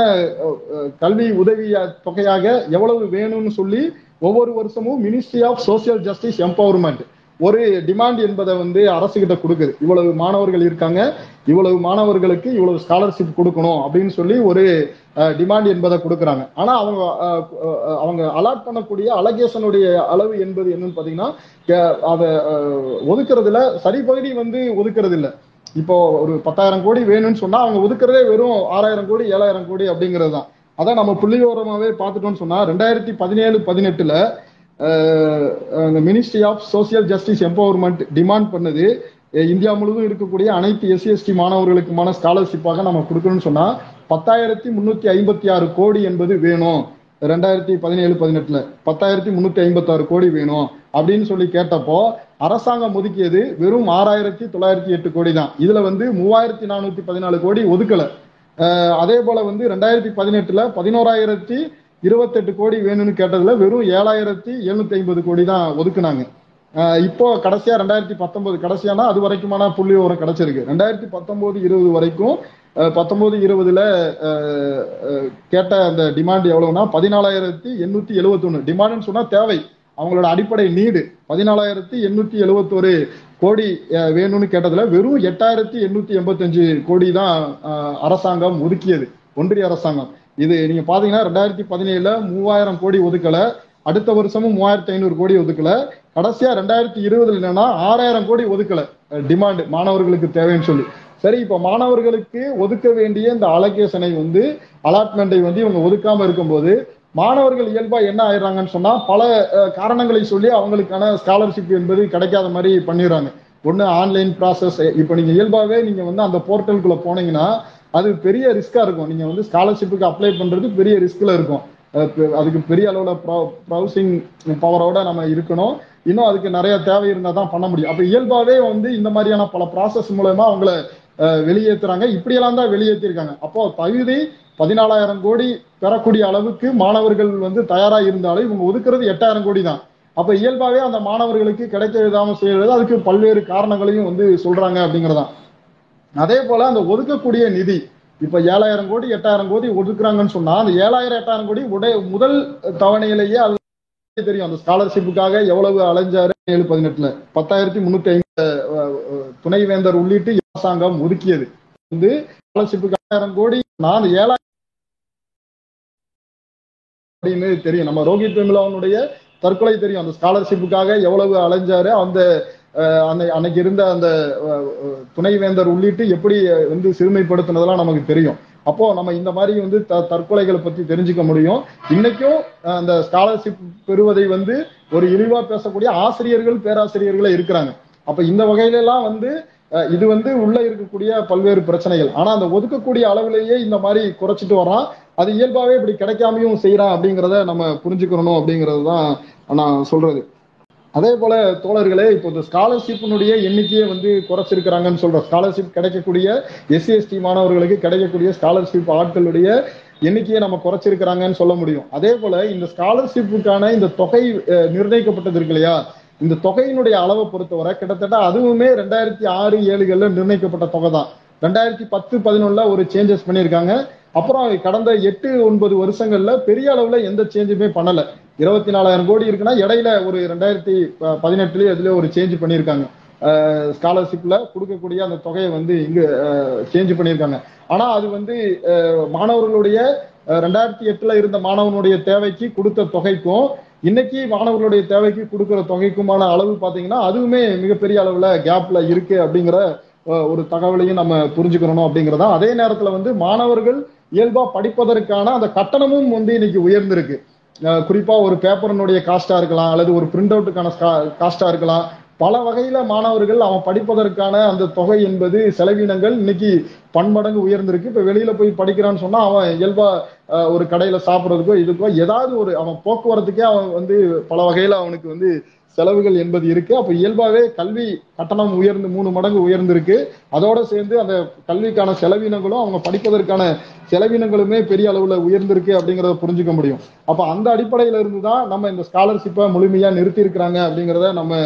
A: கல்வி உதவி தொகையாக எவ்வளவு வேணும்னு சொல்லி ஒவ்வொரு வருஷமும் ministry of social justice empowerment ஒரு டிமாண்ட் என்பதை வந்து அரசு கிட்ட கொடுக்குது. இவ்வளவு மாணவர்கள் இருக்காங்க இவ்வளவு மாணவர்களுக்கு இவ்வளவு ஸ்காலர்ஷிப் கொடுக்கணும் அப்படின்னு சொல்லி ஒரு டிமாண்ட் என்பதை கொடுக்குறாங்க. ஆனா அவங்க அவங்க அலாட் பண்ணக்கூடிய அலகேஷனுடைய அளவு என்பது என்னன்னு பாத்தீங்கன்னா அதை ஒதுக்குறதுல சரி பகுதி வந்து ஒதுக்குறது இல்ல இப்போ ஒரு பத்தாயிரம் கோடி வேணும்னு சொன்னா அவங்க ஒதுக்குறதே வெறும் ஆறாயிரம் கோடி ஏழாயிரம் கோடி அப்படிங்கிறது தான். அதான் நம்ம புள்ளி விவரமாவே பார்த்துட்டோம்னு சொன்னா ரெண்டாயிரத்தி பதினேழு பதினெட்டுல ministry of social justice empowerment demand பண்ணுது இந்தியா முழுவதும் இருக்கக்கூடிய அனைத்து எஸ்சி எஸ்டி மாணவர்களுக்குமான ஸ்காலர்ஷிப்பாக நம்ம கொடுக்கணும்னு சொன்னா பத்தாயிரத்தி முன்னூத்தி ஐம்பத்தி ஆறு கோடி என்பது வேணும். ரெண்டாயிரத்தி பதினேழு பதினெட்டுல பத்தாயிரத்தி முன்னூத்தி ஐம்பத்தி ஆறு கோடி வேணும் அப்படின்னு சொல்லி கேட்டப்போ அரசாங்கம் ஒதுக்கியது வெறும் ஆறாயிரத்தி தொள்ளாயிரத்தி எட்டு கோடி தான். இதுல வந்து மூவாயிரத்தி நானூத்தி பதினாலு கோடி ஒதுக்கல. அதே போல வந்து ரெண்டாயிரத்தி பதினெட்டுல பதினோராயிரத்தி இருபத்தெட்டு கோடி வேணும்னு கேட்டதுல வெறும் ஏழாயிரத்தி எழுநூத்தி ஐம்பது கோடி தான் ஒதுக்குனாங்க இப்போ கடைசியா ரெண்டாயிரத்தி பத்தொன்பது கடைசியானா அது வரைக்குமான புள்ளி விவரம் கிடைச்சிருக்கு. ரெண்டாயிரத்தி பத்தொன்பது இருபது வரைக்கும் பத்தொன்பது இருபதுல கேட்ட அந்த டிமாண்ட் எவ்வளவுனா பதினாலாயிரத்தி எண்ணூத்தி எழுவத்தொன்னு. டிமாண்ட்னு சொன்னா தேவை. அவங்களோட அடிப்படை நீடு பதினாலாயிரத்தி எண்ணூத்தி எழுவத்தொரு கோடி வேணும்னு கேட்டதுல வெறும் எட்டாயிரத்தி எண்ணூத்தி எண்பத்தஞ்சு கோடி தான் அரசாங்கம் ஒதுக்கியது. ஒன்றிய அரசாங்கம். இது நீங்க பாத்தீங்கன்னா ரெண்டாயிரத்தி பதினேழுல மூவாயிரம் கோடி ஒதுக்கல. அடுத்த வருஷமும் மூவாயிரத்தி ஐநூறு கோடி ஒதுக்கல. கடைசியா ரெண்டாயிரத்தி இருபதுல என்னன்னா ஆறாயிரம் கோடி ஒதுக்கல. டிமாண்ட் மாணவர்களுக்கு தேவைன்னு சொல்லி. சரி இப்ப மாணவர்களுக்கு ஒதுக்க வேண்டிய இந்த அலோகேஷனை வந்து அலாட்மெண்ட்டை வந்து இவங்க ஒதுக்காம இருக்கும்போது மாணவர்கள் இயல்பா என்ன ஆயிடுறாங்கன்னு சொன்னா பல காரணங்களை சொல்லி அவங்களுக்கான ஸ்காலர்ஷிப் என்பது கிடைக்காத மாதிரி பண்ணிடுறாங்க. ஒன்று ஆன்லைன் ப்ராசஸ் இப்போ நீங்க இயல்பாவே நீங்க வந்து அந்த போர்ட்டலுக்குள்ள போனீங்கன்னா அது பெரிய ரிஸ்கா இருக்கும். நீங்க வந்து ஸ்காலர்ஷிப்புக்கு அப்ளை பண்றது பெரிய ரிஸ்க்ல இருக்கும். அதுக்கு பெரிய அளவுல ப்ரௌசிங் பவரோட நம்ம இருக்கணும். இன்னும் அதுக்கு நிறைய தேவை இருந்தா தான் பண்ண முடியும். அப்ப இயல்பாவே வந்து இந்த மாதிரியான பல ப்ராசஸ் மூலயமா அவங்கள வெளியேற்றுறாங்க இப்படியெல்லாம் தான் வெளியேற்றிருக்காங்க அப்போ தகுதி பதினாலாயிரம் கோடி பெறக்கூடிய அளவுக்கு மாணவர்கள் வந்து தயாரா இருந்தாலும் இவங்க ஒதுக்குறது எட்டாயிரம் கோடி தான். அப்ப இயல்பாவே அந்த மாணவர்களுக்கு கிடைக்க விடாம செய்யறது அதுக்கு பல்வேறு காரணங்களையும் வந்து சொல்றாங்க அப்படிங்கறதான். அதே போல அந்த ஒதுக்கக்கூடிய நிதி இப்ப ஏழாயிரம் கோடி எட்டாயிரம் கோடி ஒதுக்குறாங்கன்னு சொன்னா அந்த ஏழாயிரம் எட்டாயிரம் கோடி உடைய முதல் தவணையிலேயே அது தெரியும். அந்த ஸ்காலர்ஷிப்புக்காக எவ்வளவு அலைஞ்சாரு? ஏழு பதினெட்டுல. பத்தாயிரத்தி முன்னூத்தி ஐம்பது துணைவேந்தர் உள்ளிட்டு அரசாங்கம் ஒதுக்கியது. வந்து ஸ்காலர்ஷிப்புக்கு ஆயிரம் கோடி நான் அந்த ஏழாயிரம் அப்படின்னு தெரியும். நம்ம ரோஹித் விமலாவனுடைய தற்கொலை தெரியும். அந்த ஸ்காலர்ஷிப்புக்காக எவ்வளவு அலைஞ்சாரு? அந்த அன்னை அன்னைக்கு இருந்த அந்த துணைவேந்தர் உள்ளிட்டு எப்படி வந்து சிறுமைப்படுத்தினதெல்லாம் நமக்கு தெரியும். அப்போ நம்ம இந்த மாதிரி வந்து த- தற்கொலைகளை பத்தி தெரிஞ்சுக்க முடியும். இன்னைக்கும் அந்த ஸ்காலர்ஷிப் பெறுவதை வந்து ஒரு இழிவா பேசக்கூடிய ஆசிரியர்கள் பேராசிரியர்களே இருக்கிறாங்க. அப்ப இந்த வகையில எல்லாம் வந்து இது வந்து உள்ள இருக்கக்கூடிய பல்வேறு பிரச்சனைகள். ஆனா அந்த ஒதுக்கக்கூடிய அளவிலேயே இந்த மாதிரி குறைச்சிட்டு வரான். அது இயல்பாவே இப்படி கிடைக்காமையும் செய்யறான் அப்படிங்கிறத நம்ம புரிஞ்சுக்கணும் அப்படிங்கிறது தான் நான் சொல்றது. அதே போல தோழர்களே இப்போ இந்த ஸ்காலர்ஷிப்பினுடைய எண்ணிக்கையை வந்து குறைச்சிருக்கிறாங்கன்னு சொல்றோம். ஸ்காலர்ஷிப் கிடைக்கக்கூடிய எஸ்சி எஸ்டி மாணவர்களுக்கு கிடைக்கக்கூடிய ஸ்காலர்ஷிப் ஆட்களுடைய எண்ணிக்கையை நம்ம குறைச்சிருக்கிறாங்கன்னு சொல்ல முடியும். அதே போல இந்த ஸ்காலர்ஷிப்புக்கான இந்த தொகை நிர்ணயிக்கப்பட்டது இருக்கு இல்லையா? இந்த தொகையினுடைய அளவை பொறுத்தவரை கிட்டத்தட்ட அதுவுமே ரெண்டாயிரத்தி ஆறு ஏழுகள்ல நிர்ணயிக்கப்பட்ட தொகை தான். ரெண்டாயிரத்தி பத்து பதினொன்னுல ஒரு சேஞ்சஸ் பண்ணியிருக்காங்க. அப்புறம் கடந்த எட்டு ஒன்பது வருஷங்கள்ல பெரிய அளவுல எந்த சேஞ்சுமே பண்ணலை. இருபத்தி நாலாயிரம் கோடி இருக்குன்னா இடையில ஒரு ரெண்டாயிரத்தி ப- பதினெட்டுலயே அதுல ஒரு சேஞ்ச் பண்ணியிருக்காங்க. ஸ்காலர்ஷிப்ல கொடுக்கக்கூடிய அந்த தொகையை வந்து இங்கு சேஞ்ச் பண்ணியிருக்காங்க. ஆனா அது வந்து மாணவர்களுடைய ரெண்டாயிரத்தி எட்டுல இருந்த மாணவனுடைய தேவைக்கு கொடுத்த தொகைக்கும் இன்னைக்கு மாணவர்களுடைய தேவைக்கு கொடுக்குற தொகைக்குமான அளவு பாத்தீங்கன்னா அதுவுமே மிகப்பெரிய அளவுல கேப்ல இருக்கு அப்படிங்கிற ஒரு தகவலையும் நம்ம புரிஞ்சுக்கணும் அப்படிங்கிறதா அதே நேரத்துல வந்து மாணவர்கள் இயல்பா படிப்பதற்கான அந்த கட்டணமும் வந்து இன்னைக்கு உயர்ந்திருக்கு. குறிப்பாக குறிப்பா ஒரு பேப்பரினுடைய காஸ்டா இருக்கலாம் அல்லது ஒரு பிரிண்ட் அவுட்டுக்கான காஸ்டா இருக்கலாம். பல வகையில மாணவர்கள் அவன் படிப்பதற்கான அந்த தொகை என்பது செலவினங்கள் இன்னைக்கு பன்மடங்கு உயர்ந்திருக்கு. இப்ப வெளியில போய் படிக்கிறான்னு சொன்னா அவன் இயல்பா ஒரு கடையில சாப்பிடுறதுக்கோ இதுக்கோ ஏதாவது ஒரு அவன் போக்குவரத்துக்கே அவன் வந்து பல வகையில அவனுக்கு வந்து செலவுகள் என்பது இருக்கு. அப்ப இயல்பாவே கல்வி கட்டணம் உயர்ந்து மூணு மடங்கு உயர்ந்திருக்கு. அதோட சேர்ந்து அந்த கல்விக்கான செலவினங்களும் அவங்க படிப்பதற்கான செலவினங்களுமே பெரிய அளவுல உயர்ந்திருக்கு அப்படிங்கறத புரிஞ்சுக்க முடியும். அப்ப அந்த அடிப்படையில இருந்து தான் நம்ம இந்த ஸ்காலர்ஷிப்பை முழுமையா நிறுத்தி இருக்கிறாங்க அப்படிங்கிறத நம்ம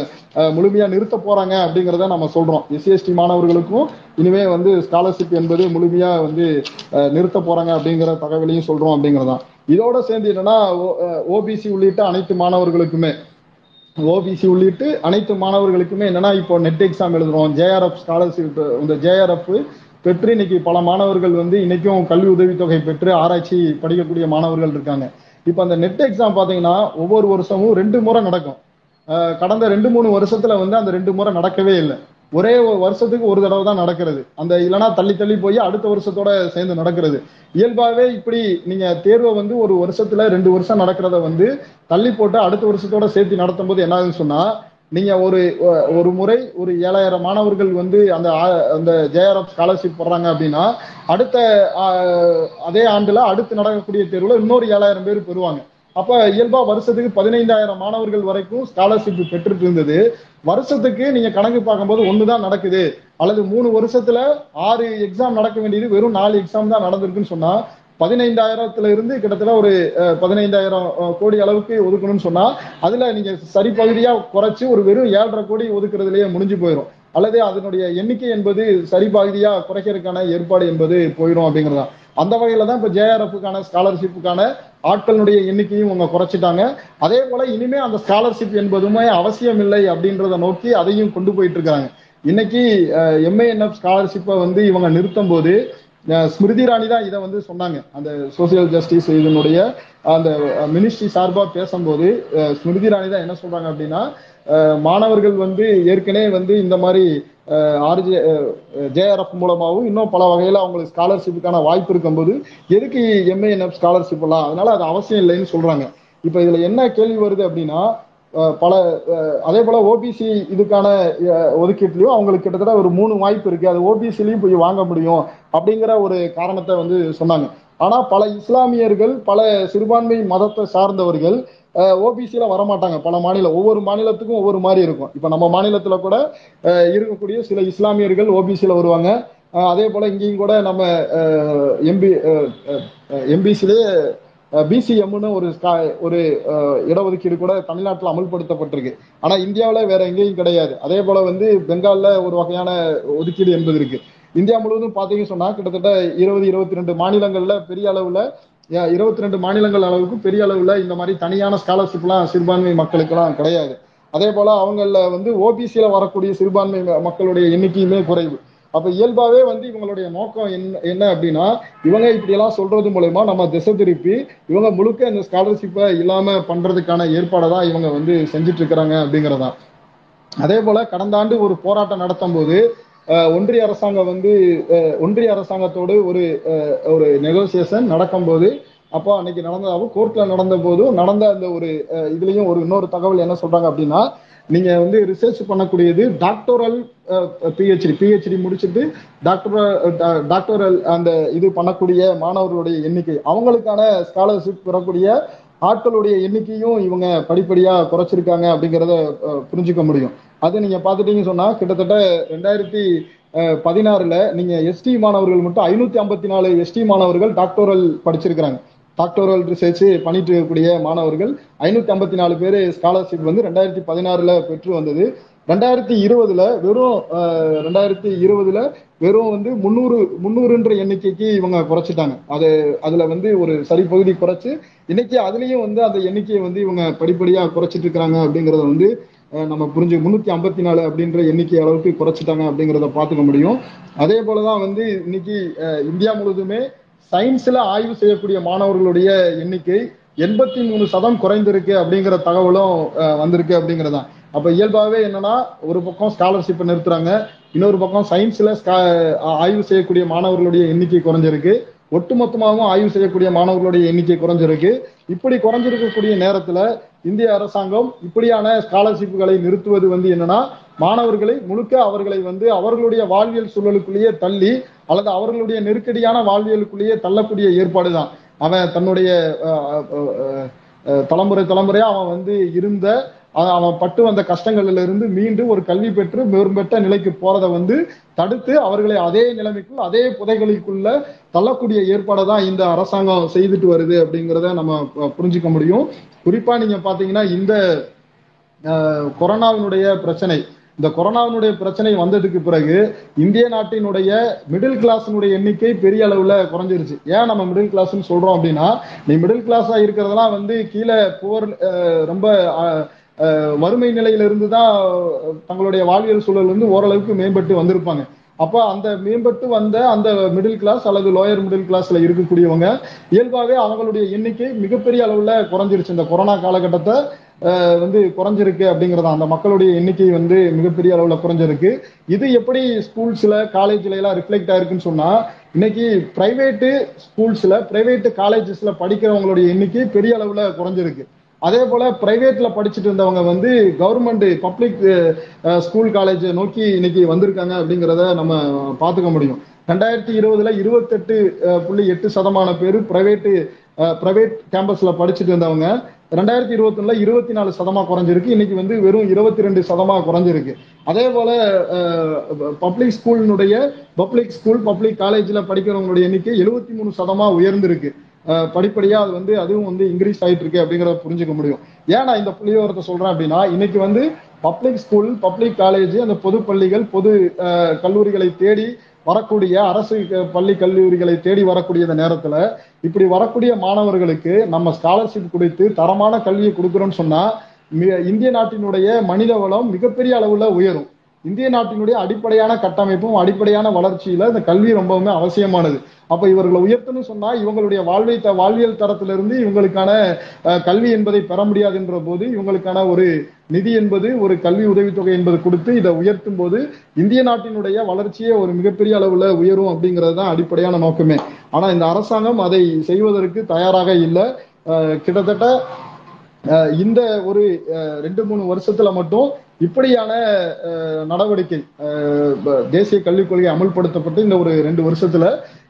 A: முழுமையா நிறுத்த போறாங்க அப்படிங்கிறத நம்ம சொல்றோம். எஸ்சிஎஸ்டி மாணவர்களுக்கும் இனிமே வந்து ஸ்காலர்ஷிப் என்பது முழுமையா வந்து நிறுத்த போறாங்க அப்படிங்கிற தகவலையும் சொல்றோம் அப்படிங்கிறதான். இதோட சேர்ந்து என்னன்னா ஓபிசி உள்ளிட்ட அனைத்து மாணவர்களுக்குமே ஓபிசி உள்ளிட்டு அனைத்து மாணவர்களுக்குமே என்னன்னா இப்போ நெட் எக்ஸாம் எழுதுறோம். ஜேஆர்எஃப் ஸ்காலர்ஷிப் இந்த ஜேஆர்எஃப் பெற்று இன்னைக்கு பல மாணவர்கள் வந்து இன்னைக்கும் கல்வி உதவித்தொகை பெற்று ஆராய்ச்சி படிக்கக்கூடிய மாணவர்கள் இருக்காங்க. இப்போ அந்த நெட் எக்ஸாம் பார்த்தீங்கன்னா ஒவ்வொரு வருஷமும் ரெண்டு முறை நடக்கும். கடந்த ரெண்டு மூணு வருஷத்துல வந்து அந்த ரெண்டு முறை நடக்கவே இல்லை. ஒரே ஒரு வருஷத்துக்கு ஒரு தடவை தான் நடக்கிறது. அந்த இல்லைன்னா தள்ளி தள்ளி போய் அடுத்த வருஷத்தோட சேர்ந்து நடக்கிறது. இயல்பாவே இப்படி நீங்க தேர்வை வந்து ஒரு வருஷத்துல ரெண்டு வருஷம் நடக்கிறத வந்து தள்ளி போட்டு அடுத்த வருஷத்தோட சேர்த்து நடத்தும் போது என்ன ஆகுதுன்னு சொன்னா நீங்க ஒரு ஒ- ஒரு முறை ஒரு ஏழாயிரம் மாணவர்கள் வந்து அந்த அந்த ஜேஆர்எஃப் ஸ்காலர்ஷிப் போடுறாங்க அப்படின்னா அடுத்த அதே ஆண்டுல அடுத்து நடக்கக்கூடிய தேர்வுல இன்னொரு ஏழாயிரம் பேர் பெறுவாங்க. அப்ப இயல்பா வருஷத்துக்கு பதினைந்தாயிரம் மாணவர்கள் வரைக்கும் ஸ்காலர்ஷிப் பெற்றுட்டு இருந்தது. வருஷத்துக்கு நீங்க கணக்கு பார்க்கும்போது ஒண்ணுதான் நடக்குது. அல்லது மூணு வருஷத்துல ஆறு எக்ஸாம் நடக்க வேண்டியது வெறும் நாலு எக்ஸாம் தான் நடந்திருக்குன்னு சொன்னா பதினைந்தாயிரத்துல இருந்து கிட்டத்தட்ட ஒரு பதினைந்தாயிரம் கோடி அளவுக்கு ஒதுக்கணும்னு சொன்னா அதுல நீங்க சரி பகுதியா குறைச்சு ஒரு வெறும் ஏழரை கோடி ஒதுக்குறதுலயே முடிஞ்சு போயிடும் அல்லது அதனுடைய எண்ணிக்கை என்பது சரி பகுதியா குறைக்கிறதுக்கான ஏற்பாடு என்பது போயிடும் அப்படிங்கிறதா அந்த வகையில தான் இப்ப ஜேஆர்எஃப்புக்கான ஸ்காலர்ஷிப்புக்கான ஆட்களுடைய எண்ணிக்கையும் அவங்க குறைச்சிட்டாங்க. அதே போல இனிமே அந்த ஸ்காலர்ஷிப் என்பதுமே அவசியம் இல்லை அப்படின்றத நோக்கி அதையும் கொண்டு போயிட்டு இருக்காங்க இன்னைக்கு எம்ஏஎன்எஃப் ஸ்காலர்ஷிப்பை வந்து இவங்க நிறுத்தும் போது ஸ்மிருதி இராணி தான் இதை வந்து சொன்னாங்க. அந்த சோசியல் ஜஸ்டிஸ் இதனுடைய அந்த மினிஸ்ட்ரி சார்பாக பேசும்போது ஸ்மிருதி இராணி தான் என்ன சொல்றாங்க அப்படின்னா மாணவர்கள் வந்து ஏற்கனவே வந்து இந்த மாதிரி ஆர்ஜே ஜேஆர்எஃப் மூலமாகவும் இன்னும் பல வகையில் அவங்களுக்கு ஸ்காலர்ஷிப்புக்கான வாய்ப்பு இருக்கும்போது எதுக்கு எம்ஏஎன்எஃப் ஸ்காலர்ஷிப் எல்லாம்? அதனால அது அவசியம் இல்லைன்னு சொல்றாங்க. இப்போ இதுல என்ன கேள்வி வருது அப்படின்னா பல அதே போல ஓபிசி இதுக்கான ஒதுக்கீட்லயும் அவங்களுக்கு கிட்டத்தட்ட ஒரு மூணு வாய்ப்பு இருக்கு. அது ஓபிசிலையும் போய் வாங்க முடியும் அப்படிங்கிற ஒரு காரணத்தை வந்து சொன்னாங்க. ஆனா பல இஸ்லாமியர்கள் பல சிறுபான்மை மதத்தை சார்ந்தவர்கள் ஓபிசியில வரமாட்டாங்க. பல மாநிலம் ஒவ்வொரு மாநிலத்துக்கும் ஒவ்வொரு மாதிரி இருக்கும். இப்ப நம்ம மாநிலத்துல கூட இருக்கக்கூடிய சில இஸ்லாமியர்கள் ஓபிசியில வருவாங்க. அதே போல இங்கேயும் கூட நம்ம எம்பி எம்பிசிலே பிசிஎம்னு ஒரு ஒரு இடஒதுக்கீடு கூட தமிழ்நாட்டில் அமல்படுத்தப்பட்டிருக்கு. ஆனா இந்தியாவில் வேற எங்கேயும் கிடையாது. அதே போல வந்து பெங்கால்ல ஒரு வகையான ஒதுக்கீடு என்பது இருக்கு. இந்தியா முழுவதும் பாத்தீங்கன்னு சொன்னா கிட்டத்தட்ட இருபது இருபத்தி ரெண்டு மாநிலங்கள்ல பெரிய அளவுல இருபத்தி ரெண்டு மாநிலங்கள் அளவுக்கு பெரிய அளவுல இந்த மாதிரி தனியான ஸ்காலர்ஷிப்லாம் சிறுபான்மை மக்களுக்கெல்லாம் கிடையாது. அதே போல அவங்கள வந்து ஓபிசியில வரக்கூடிய சிறுபான்மை மக்களுடைய எண்ணிக்கையுமே குறைவு. அப்ப இயல்பாவே வந்து இவங்களுடைய நோக்கம் என்ன என்ன அப்படின்னா இவங்க இப்படி எல்லாம் சொல்றது மூலயமா நம்ம திசை திருப்பி இவங்க முழுக்க இந்த ஸ்காலர்ஷிப்பை இல்லாம பண்றதுக்கான ஏற்பாடை தான் இவங்க வந்து செஞ்சுட்டு இருக்கிறாங்க அப்படிங்கறதான். அதே போல கடந்த ஆண்டு ஒரு போராட்டம் நடத்தும் போது ஒன்றிய அரசாங்கம் வந்து ஒன்றிய அரசாங்கத்தோடு ஒரு ஒரு நெகோசியேஷன் நடக்கும்போது அப்போ அன்னைக்கு நடந்ததாகவும் கோர்ட்ல நடந்த போதும் நடந்த அந்த ஒரு இதுலயும் ஒரு இன்னொரு தகவல் என்ன சொல்றாங்க அப்படின்னா நீங்க வந்து ரிசர்ச் பண்ணக்கூடியது டாக்டோரல் பிஹெச்டி பிஹெச்டி முடிச்சுட்டு டாக்டர் டாக்டரல் அந்த இது பண்ணக்கூடிய மாணவர்களுடைய எண்ணிக்கை அவங்களுக்கான ஸ்காலர்ஷிப் பெறக்கூடிய ஆட்களுடைய எண்ணிக்கையும் இவங்க படிப்படியா குறைச்சிருக்காங்க அப்படிங்கிறத புரிஞ்சுக்க முடியும். அது நீங்க பாத்துட்டீங்கன்னு சொன்னா கிட்டத்தட்ட ரெண்டாயிரத்தி பதினாறுல நீங்க எஸ்டி மாணவர்கள் மட்டும் ஐநூத்தி ஐம்பத்தி நாலு எஸ்டி மாணவர்கள் டாக்டோரல் படிச்சிருக்கிறாங்க. டாக்டோரல் ரிசர்ச் பண்ணிட்டு இருக்கக்கூடிய மாணவர்கள் ஐநூத்தி ஐம்பத்தி நாலு பேர் ஸ்காலர்ஷிப் வந்து ரெண்டாயிரத்தி பதினாறுல பெற்று வந்தது. ரெண்டாயிரத்தி இருபதுல வெறும் ரெண்டாயிரத்தி இருபதுல வெறும் வந்து முந்நூறு முந்நூறுன்ற எண்ணிக்கைக்கு இவங்க குறைச்சிட்டாங்க. அது அதுல வந்து ஒரு சரி பகுதி குறைச்சு இன்னைக்கு அதுலயும் வந்து அந்த எண்ணிக்கையை வந்து இவங்க படிப்படியா குறைச்சிட்டு இருக்கிறாங்க அப்படிங்கறத வந்து நம்ம புரிஞ்சு முன்னூத்தி ஐம்பத்தி நாலு அப்படின்ற எண்ணிக்கை அளவுக்கு குறைச்சிட்டாங்க அப்படிங்கிறத பார்த்துக்க முடியும். அதே போலதான் வந்து இன்னைக்கு இந்தியா முழுவதுமே சயின்ஸ்ல ஆய்வு செய்யக்கூடிய மாணவர்களுடைய எண்ணிக்கை எண்பத்தி மூணு சதம் குறைந்திருக்கு அப்படிங்கிற தகவலும் வந்திருக்கு அப்படிங்கறதான். அப்ப இயல்பாகவே என்னன்னா ஒரு பக்கம் ஸ்காலர்ஷிப் நிறுத்துறாங்க இன்னொரு பக்கம் சயின்ஸ்ல ஆய்வு செய்யக்கூடிய மாணவர்களுடைய எண்ணிக்கை குறைஞ்சிருக்கு. ஒட்டுமொத்தமாகவும் ஆய்வு செய்யக்கூடிய மாணவர்களுடைய எண்ணிக்கை குறைஞ்சிருக்கு இப்படி குறைஞ்சிருக்கக்கூடிய நேரத்துல இந்திய அரசாங்கம் இப்படியான ஸ்காலர்ஷிப்புகளை நிறுத்துவது வந்து என்னன்னா மாணவர்களை முழுக்க அவர்களை வந்து அவர்களுடைய வாழ்வியல் சூழலுக்குள்ளேயே தள்ளி அல்லது அவர்களுடைய நெருக்கடியான வாழ்வியலுக்குள்ளேயே தள்ளக்கூடிய ஏற்பாடு தான் அவன் தன்னுடைய தலைமுறை தலைமுறையா அவன் வந்து இருந்த அவன் பட்டு வந்த கஷ்டங்கள்ல இருந்து மீண்டு ஒரு கல்வி பெற்று மேம்பட்ட நிலைக்கு போறதை வந்து தடுத்து அவர்களை அதே நிலைமைக்குள் அதே புதைகளுக்குள்ள தள்ளக்கூடிய ஏற்பாடை தான் இந்த அரசாங்கம் செய்துட்டு வருது அப்படிங்கிறத நம்ம புரிஞ்சுக்க முடியும். குறிப்பா நீங்க பாத்தீங்கன்னா இந்த கொரோனாவினுடைய பிரச்சனை இந்த கொரோனாவினுடைய பிரச்சனை வந்ததுக்கு பிறகு இந்திய நாட்டினுடைய மிடில் கிளாஸினுடைய எண்ணிக்கை பெரிய அளவுல குறைஞ்சிருச்சு. ஏன் நம்ம மிடில் கிளாஸ்னு சொல்றோம் அப்படின்னா நீ மிடில் கிளாஸா இருக்கிறதெல்லாம் வந்து கீழே புவர் ரொம்ப வறுமை நிலையிலிருந்து தான் தங்களுடைய வாழ்வியல் சூழல் வந்து ஓரளவுக்கு மேம்பட்டு வந்திருப்பாங்க. அப்போ அந்த மேம்பட்டு வந்த அந்த மிடில் கிளாஸ் அல்லது லோயர் மிடில் கிளாஸ்ல இருக்கக்கூடியவங்க இயல்பாகவே அவங்களுடைய எண்ணிக்கை மிகப்பெரிய அளவுல குறைஞ்சிருச்சு. இந்த கொரோனா காலகட்டத்தை வந்து குறைஞ்சிருக்கு அப்படிங்கிறத அந்த மக்களுடைய எண்ணிக்கை வந்து மிகப்பெரிய அளவுல குறைஞ்சிருக்கு. இது எப்படி ஸ்கூல்ஸ்ல காலேஜ்ல எல்லாம் ரிஃப்ளெக்ட் ஆயிருக்குன்னு சொன்னா இன்னைக்கு பிரைவேட்டு ஸ்கூல்ஸ்ல பிரைவேட்டு காலேஜஸ்ல படிக்கிறவங்களுடைய எண்ணிக்கை பெரிய அளவுல குறைஞ்சிருக்கு. அதே போல பிரைவேட்ல படிச்சுட்டு இருந்தவங்க வந்து கவர்மெண்ட் பப்ளிக் ஸ்கூல் காலேஜ் நோக்கி இன்னைக்கு வந்திருக்காங்க அப்படிங்கிறத நம்ம பார்த்துக்க முடியும். ரெண்டாயிரத்தி இருபதுல இருபத்தெட்டு புள்ளி எட்டு சதமான பேர் பிரைவேட்டு பிரைவேட் கேம்பஸ்ல படிச்சுட்டு இருந்தவங்க. ரெண்டாயிரத்தி இருபத்தி ஒண்ணுல இருபத்தி நாலு சதமா குறைஞ்சிருக்கு. இன்னைக்கு வந்து வெறும் இருபத்தி ரெண்டு சதமா குறைஞ்சிருக்கு. அதே போல பப்ளிக் ஸ்கூலினுடைய பப்ளிக் ஸ்கூல் பப்ளிக் காலேஜ்ல படிக்கிறவங்களுடைய எண்ணிக்கை எழுபத்தி மூணு சதமா உயர்ந்திருக்கு. படிப்படியா அது வந்து அதுவும் வந்து இன்க்ரீஸ் ஆயிட்டு இருக்கு அப்படிங்கிறத புரிஞ்சுக்க முடியும். ஏன் நான் இந்த புள்ளியோரத்தை சொல்றேன் அப்படின்னா இன்னைக்கு வந்து பப்ளிக் ஸ்கூல் பப்ளிக் காலேஜ் அந்த பொது பள்ளிகள் பொது கல்லூரிகளை தேடி வரக்கூடிய அரசு க- பள்ளி கல்லூரிகளை தேடி வரக்கூடிய நேரத்தில் நேரத்துல இப்படி வரக்கூடிய மாணவர்களுக்கு நம்ம ஸ்காலர்ஷிப் கொடுத்து தரமான கல்வியை கொடுக்குறோம்னு சொன்னா இந்திய நாட்டினுடைய மனித வளம் மிகப்பெரிய அளவுல உயரும். இந்திய நாட்டினுடைய அடிப்படையான கட்டமைப்பும் அடிப்படையான வளர்ச்சியில இந்த கல்வி ரொம்பவுமே அவசியமானது. அப்ப இவர்களை உயர்த்தணும் சொன்னா இவங்களுடைய வாழ்வை த வாழ்வியல் தரத்திலிருந்து இவங்களுக்கான அஹ், கல்வி என்பதை பெற முடியாதுன்ற போது இவங்களுக்கான ஒரு நிதி என்பது ஒரு கல்வி உதவித்தொகை என்பது கொடுத்து இதை உயர்த்தும் போது இந்திய நாட்டினுடைய வளர்ச்சியே ஒரு மிகப்பெரிய அளவுல உயரும் அப்படிங்கிறது தான் அடிப்படையான நோக்கமே. ஆனா இந்த அரசாங்கம் அதை செய்வதற்கு தயாராக இல்லை. கிட்டத்தட்ட இந்த ஒரு அஹ், ரெண்டு மூணு வருஷத்துல மட்டும் இப்படியான நடவடிக்கை தேசிய கல்விக் கொள்கை அமல்படுத்தப்பட்டு இந்த ஒரு ரெண்டு வருஷத்துல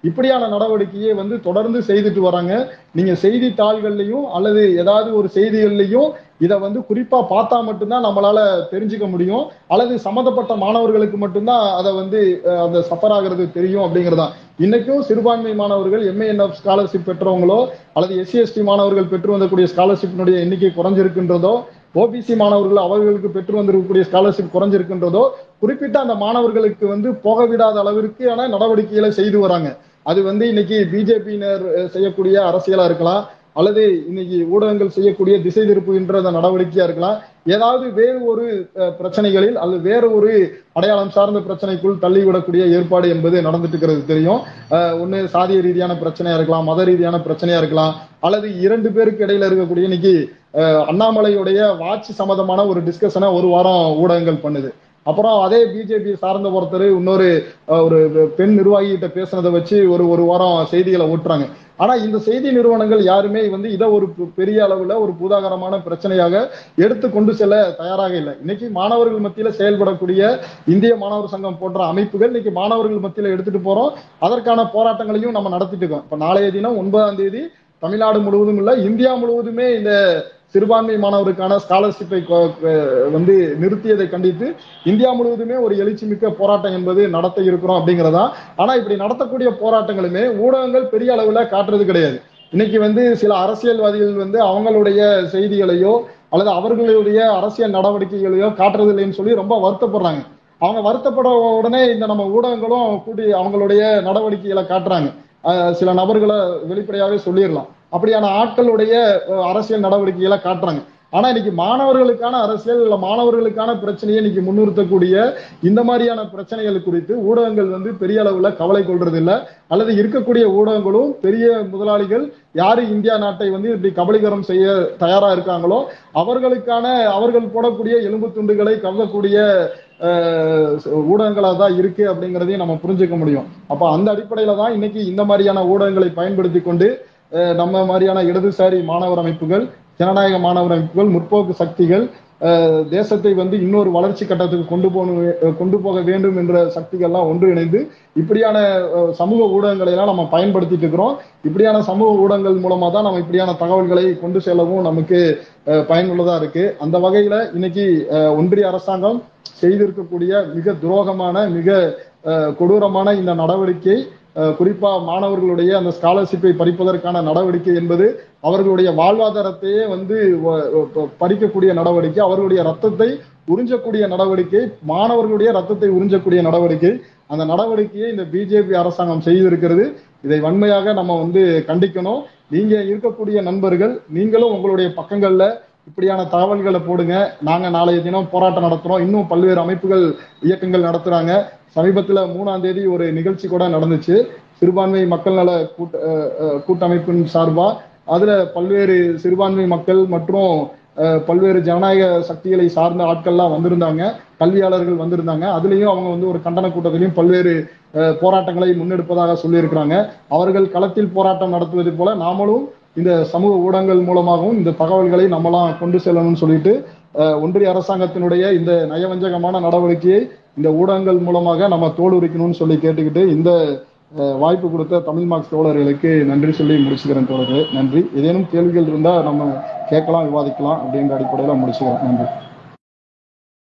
A: இப்படியான நடவடிக்கையை வந்து தொடர்ந்து செய்துட்டு வராங்க. நீங்க செய்தித்தாள்கள்லையும் அல்லது ஏதாவது ஒரு செய்திகள்லையும் இதை வந்து குறிப்பா பார்த்தா மட்டும்தான் நம்மளால தெரிஞ்சுக்க முடியும். அல்லது சம்மந்தப்பட்ட மாணவர்களுக்கு மட்டும்தான் அதை வந்து அந்த சஃபர் ஆகிறது தெரியும் அப்படிங்கிறதா இன்னைக்கும் சிறுபான்மை மாணவர்கள் எம்ஏஎன்எஃப் ஸ்காலர்ஷிப் பெற்றவங்களோ அல்லது எஸ்சி எஸ்டி மாணவர்கள் பெற்று வந்தக்கூடிய ஸ்காலர்ஷிப்பினுடைய எண்ணிக்கை குறைஞ்சிருக்கின்றதோ ஓபிசி மாணவர்கள் அவர்களுக்கு பெற்று வந்திருக்கக்கூடிய ஸ்காலர்ஷிப் குறைஞ்சிருக்கின்றதோ குறிப்பிட்ட அந்த மாணவர்களுக்கு வந்து போக விடாத அளவிற்கான நடவடிக்கைகளை செய்து வராங்க. அது வந்து இன்னைக்கு பிஜேபியினர் செய்யக்கூடிய அரசியலா இருக்கலாம் அல்லது இன்னைக்கு ஊடகங்கள் செய்யக்கூடிய திசை திருப்புகின்ற அந்த நடவடிக்கையா இருக்கலாம். ஏதாவது வேறு ஒரு பிரச்சனைகளில் அல்லது வேறு ஒரு அடையாளம் சார்ந்த பிரச்சனைக்குள் தள்ளிவிடக்கூடிய ஏற்பாடு என்பது நடந்துட்டு இருக்கிறது தெரியும் ஒன்று சாதிய ரீதியான பிரச்சனையா இருக்கலாம் மத ரீதியான பிரச்சனையா இருக்கலாம் அல்லது இரண்டு பேருக்கு இடையில இருக்கக்கூடிய இன்னைக்கு அண்ணாமலையுடைய வாட்ச் சம்பந்தமான ஒரு டிஸ்கஷனை ஒரு வாரம் ஊடகங்கள் பண்ணுது. அப்புறம் அதே பிஜேபி சார்ந்த ஒருத்தர் இன்னொரு ஒரு பெண் நிர்வாகி கிட்ட பேசுனதை வச்சு ஒரு ஒரு வாரம் செய்திகளை ஓட்டுறாங்க ஆனா இந்த செய்தி நிறுவனங்கள் யாருமே வந்து இதை ஒரு பெரிய அளவுல ஒரு பூதாகரமான பிரச்சனையாக எடுத்து கொண்டு செல்ல தயாராக இல்லை. இன்னைக்கு மாணவர்கள் மத்தியில செயல்படக்கூடிய இந்திய மாணவர் சங்கம் போன்ற அமைப்புகள் இன்னைக்கு மாணவர்கள் மத்தியில எடுத்துட்டு போறோம். அதற்கான போராட்டங்களையும் நம்ம நடத்திட்டு இருக்கோம். இப்ப நாளைய தினம் ஒன்பதாம் தேதி தமிழ்நாடு முழுவதும் இல்ல இந்தியா முழுவதுமே இந்த சிறுபான்மை மாணவருக்கான ஸ்காலர்ஷிப்பை வந்து நிறுத்தியதை கண்டித்து இந்தியா முழுவதுமே ஒரு எழுச்சி மிக்க போராட்டம் என்பது நடத்த இருக்கிறோம் அப்படிங்கிறதா. ஆனா இப்படி நடத்தக்கூடிய போராட்டங்களுமே ஊடகங்கள் பெரிய அளவுல காட்டுறது கிடையாது. இன்னைக்கு வந்து சில அரசியல்வாதிகள் வந்து அவங்களுடைய செய்திகளையோ அல்லது அவர்களுடைய அரசியல் நடவடிக்கைகளையோ காட்டுறது இல்லைன்னு சொல்லி ரொம்ப வருத்தப்படுறாங்க. அவங்க வருத்தப்பட உடனே இந்த நம்ம ஊடகங்களும் கூட்டி அவங்களுடைய நடவடிக்கைகளை காட்டுறாங்க. சில நபர்களை வெளிப்படையாவே சொல்லிடலாம். அப்படியான ஆட்களுடைய அரசியல் நடவடிக்கைகளை காட்டுறாங்க. ஆனா இன்னைக்கு மாணவர்களுக்கான அரசியல் இல்ல மாணவர்களுக்கான பிரச்சனையை இன்னைக்கு முன்னிறுத்தக்கூடிய இந்த மாதிரியான பிரச்சனைகள் குறித்து ஊடகங்கள் வந்து பெரிய அளவுல கவலை கொள்றது இல்ல அல்லது இருக்கக்கூடிய ஊடகங்களும் பெரிய முதலாளிகள் யாரு இந்தியா நாட்டை வந்து இப்படி கபலீகரம் செய்ய தயாரா இருக்காங்களோ அவர்களுக்கான அவர்கள் போடக்கூடிய எலும்பு துண்டுகளை கவ்வக்கூடிய ஊடகங்களா தான் இருக்கு அப்படிங்கிறதையும் நம்ம புரிஞ்சுக்க முடியும். அப்ப அந்த அடிப்படையில தான் இன்னைக்கு இந்த மாதிரியான ஊடகங்களை பயன்படுத்தி கொண்டு நம்ம மாதிரியான இடதுசாரி மாணவர் அமைப்புகள் ஜனநாயக மாணவர் அமைப்புகள் முற்போக்கு சக்திகள் தேசத்தை வந்து இன்னொரு வளர்ச்சி கட்டத்துக்கு கொண்டு போகணும் கொண்டு போக வேண்டும் என்ற சக்திகள்லாம் ஒன்று இணைந்து இப்படியான சமூக ஊடகங்களை எல்லாம் நம்ம பயன்படுத்திட்டு இருக்கிறோம். இப்படியான சமூக ஊடகங்கள் மூலமா தான் நம்ம இப்படியான தகவல்களை கொண்டு செல்லவும் நமக்கு பயனுள்ளதா இருக்கு. அந்த வகையில இன்னைக்கு ஒன்றிய அரசாங்கம் செய்திருக்கக்கூடிய மிக துரோகமான மிக கொடூரமான இந்த நடவடிக்கை குறிப்பாக மாணவர்களுடைய அந்த ஸ்காலர்ஷிப்பை பறிப்பதற்கான நடவடிக்கை என்பது அவர்களுடைய வாழ்வாதாரத்தையே வந்து பறிக்கக்கூடிய நடவடிக்கை அவர்களுடைய ரத்தத்தை உறிஞ்சக்கூடிய நடவடிக்கை மாணவர்களுடைய ரத்தத்தை உறிஞ்சக்கூடிய நடவடிக்கை. அந்த நடவடிக்கையை இந்த பிஜேபி அரசாங்கம் செய்திருக்கிறது. இதை வன்மையாக நம்ம வந்து கண்டிக்கணும். நீங்க இருக்கக்கூடிய நண்பர்கள் நீங்களும் உங்களுடைய பக்கங்கள்ல இப்படியான தகவல்களை போடுங்க. நாங்க நாளைய தினம் போராட்டம் நடத்துறோம். இன்னும் பல்வேறு அமைப்புகள் இயக்கங்கள் நடத்துறாங்க. சமீபத்துல மூணாம் தேதி ஒரு நிகழ்ச்சி கூட நடந்துச்சு. சிறுபான்மை மக்கள் நல கூட்ட கூட்டமைப்பின் சார்பா. அதுல பல்வேறு சிறுபான்மை மக்கள் மற்றும் பல்வேறு ஜனநாயக சக்திகளை சார்ந்த ஆட்கள்லாம் வந்திருந்தாங்க. கல்வியாளர்கள் வந்திருந்தாங்க. அதுலயும் அவங்க வந்து ஒரு கண்டன கூட்டத்திலையும் பல்வேறு போராட்டங்களை முன்னெடுப்பதாக சொல்லியிருக்கிறாங்க. அவர்கள் களத்தில் போராட்டம் நடத்துவது போல நாமளும் இந்த சமூக ஊடகங்கள் மூலமாகவும் இந்த தகவல்களை நம்மலாம் கொண்டு செல்லணும்னு சொல்லிட்டு ஒன்றிய அரசாங்கத்தினுடைய இந்த நயவஞ்சகமான நடவடிக்கையை இந்த ஊடகங்கள் மூலமாக நம்ம தோலுரிக்கணும்னு சொல்லி கேட்டுக்கிட்டு இந்த வாய்ப்பு கொடுத்த தமிழ் மார்க்ஸ் தோழர்களுக்கு நன்றி சொல்லி முடிச்சுக்கிறேன் தோழர்களே. நன்றி. ஏதேனும் கேள்விகள் இருந்தால் நம்ம கேட்கலாம் விவாதிக்கலாம் அப்படிங்கிற அடிப்படையில் முடிச்சுக்கிறேன். நன்றி.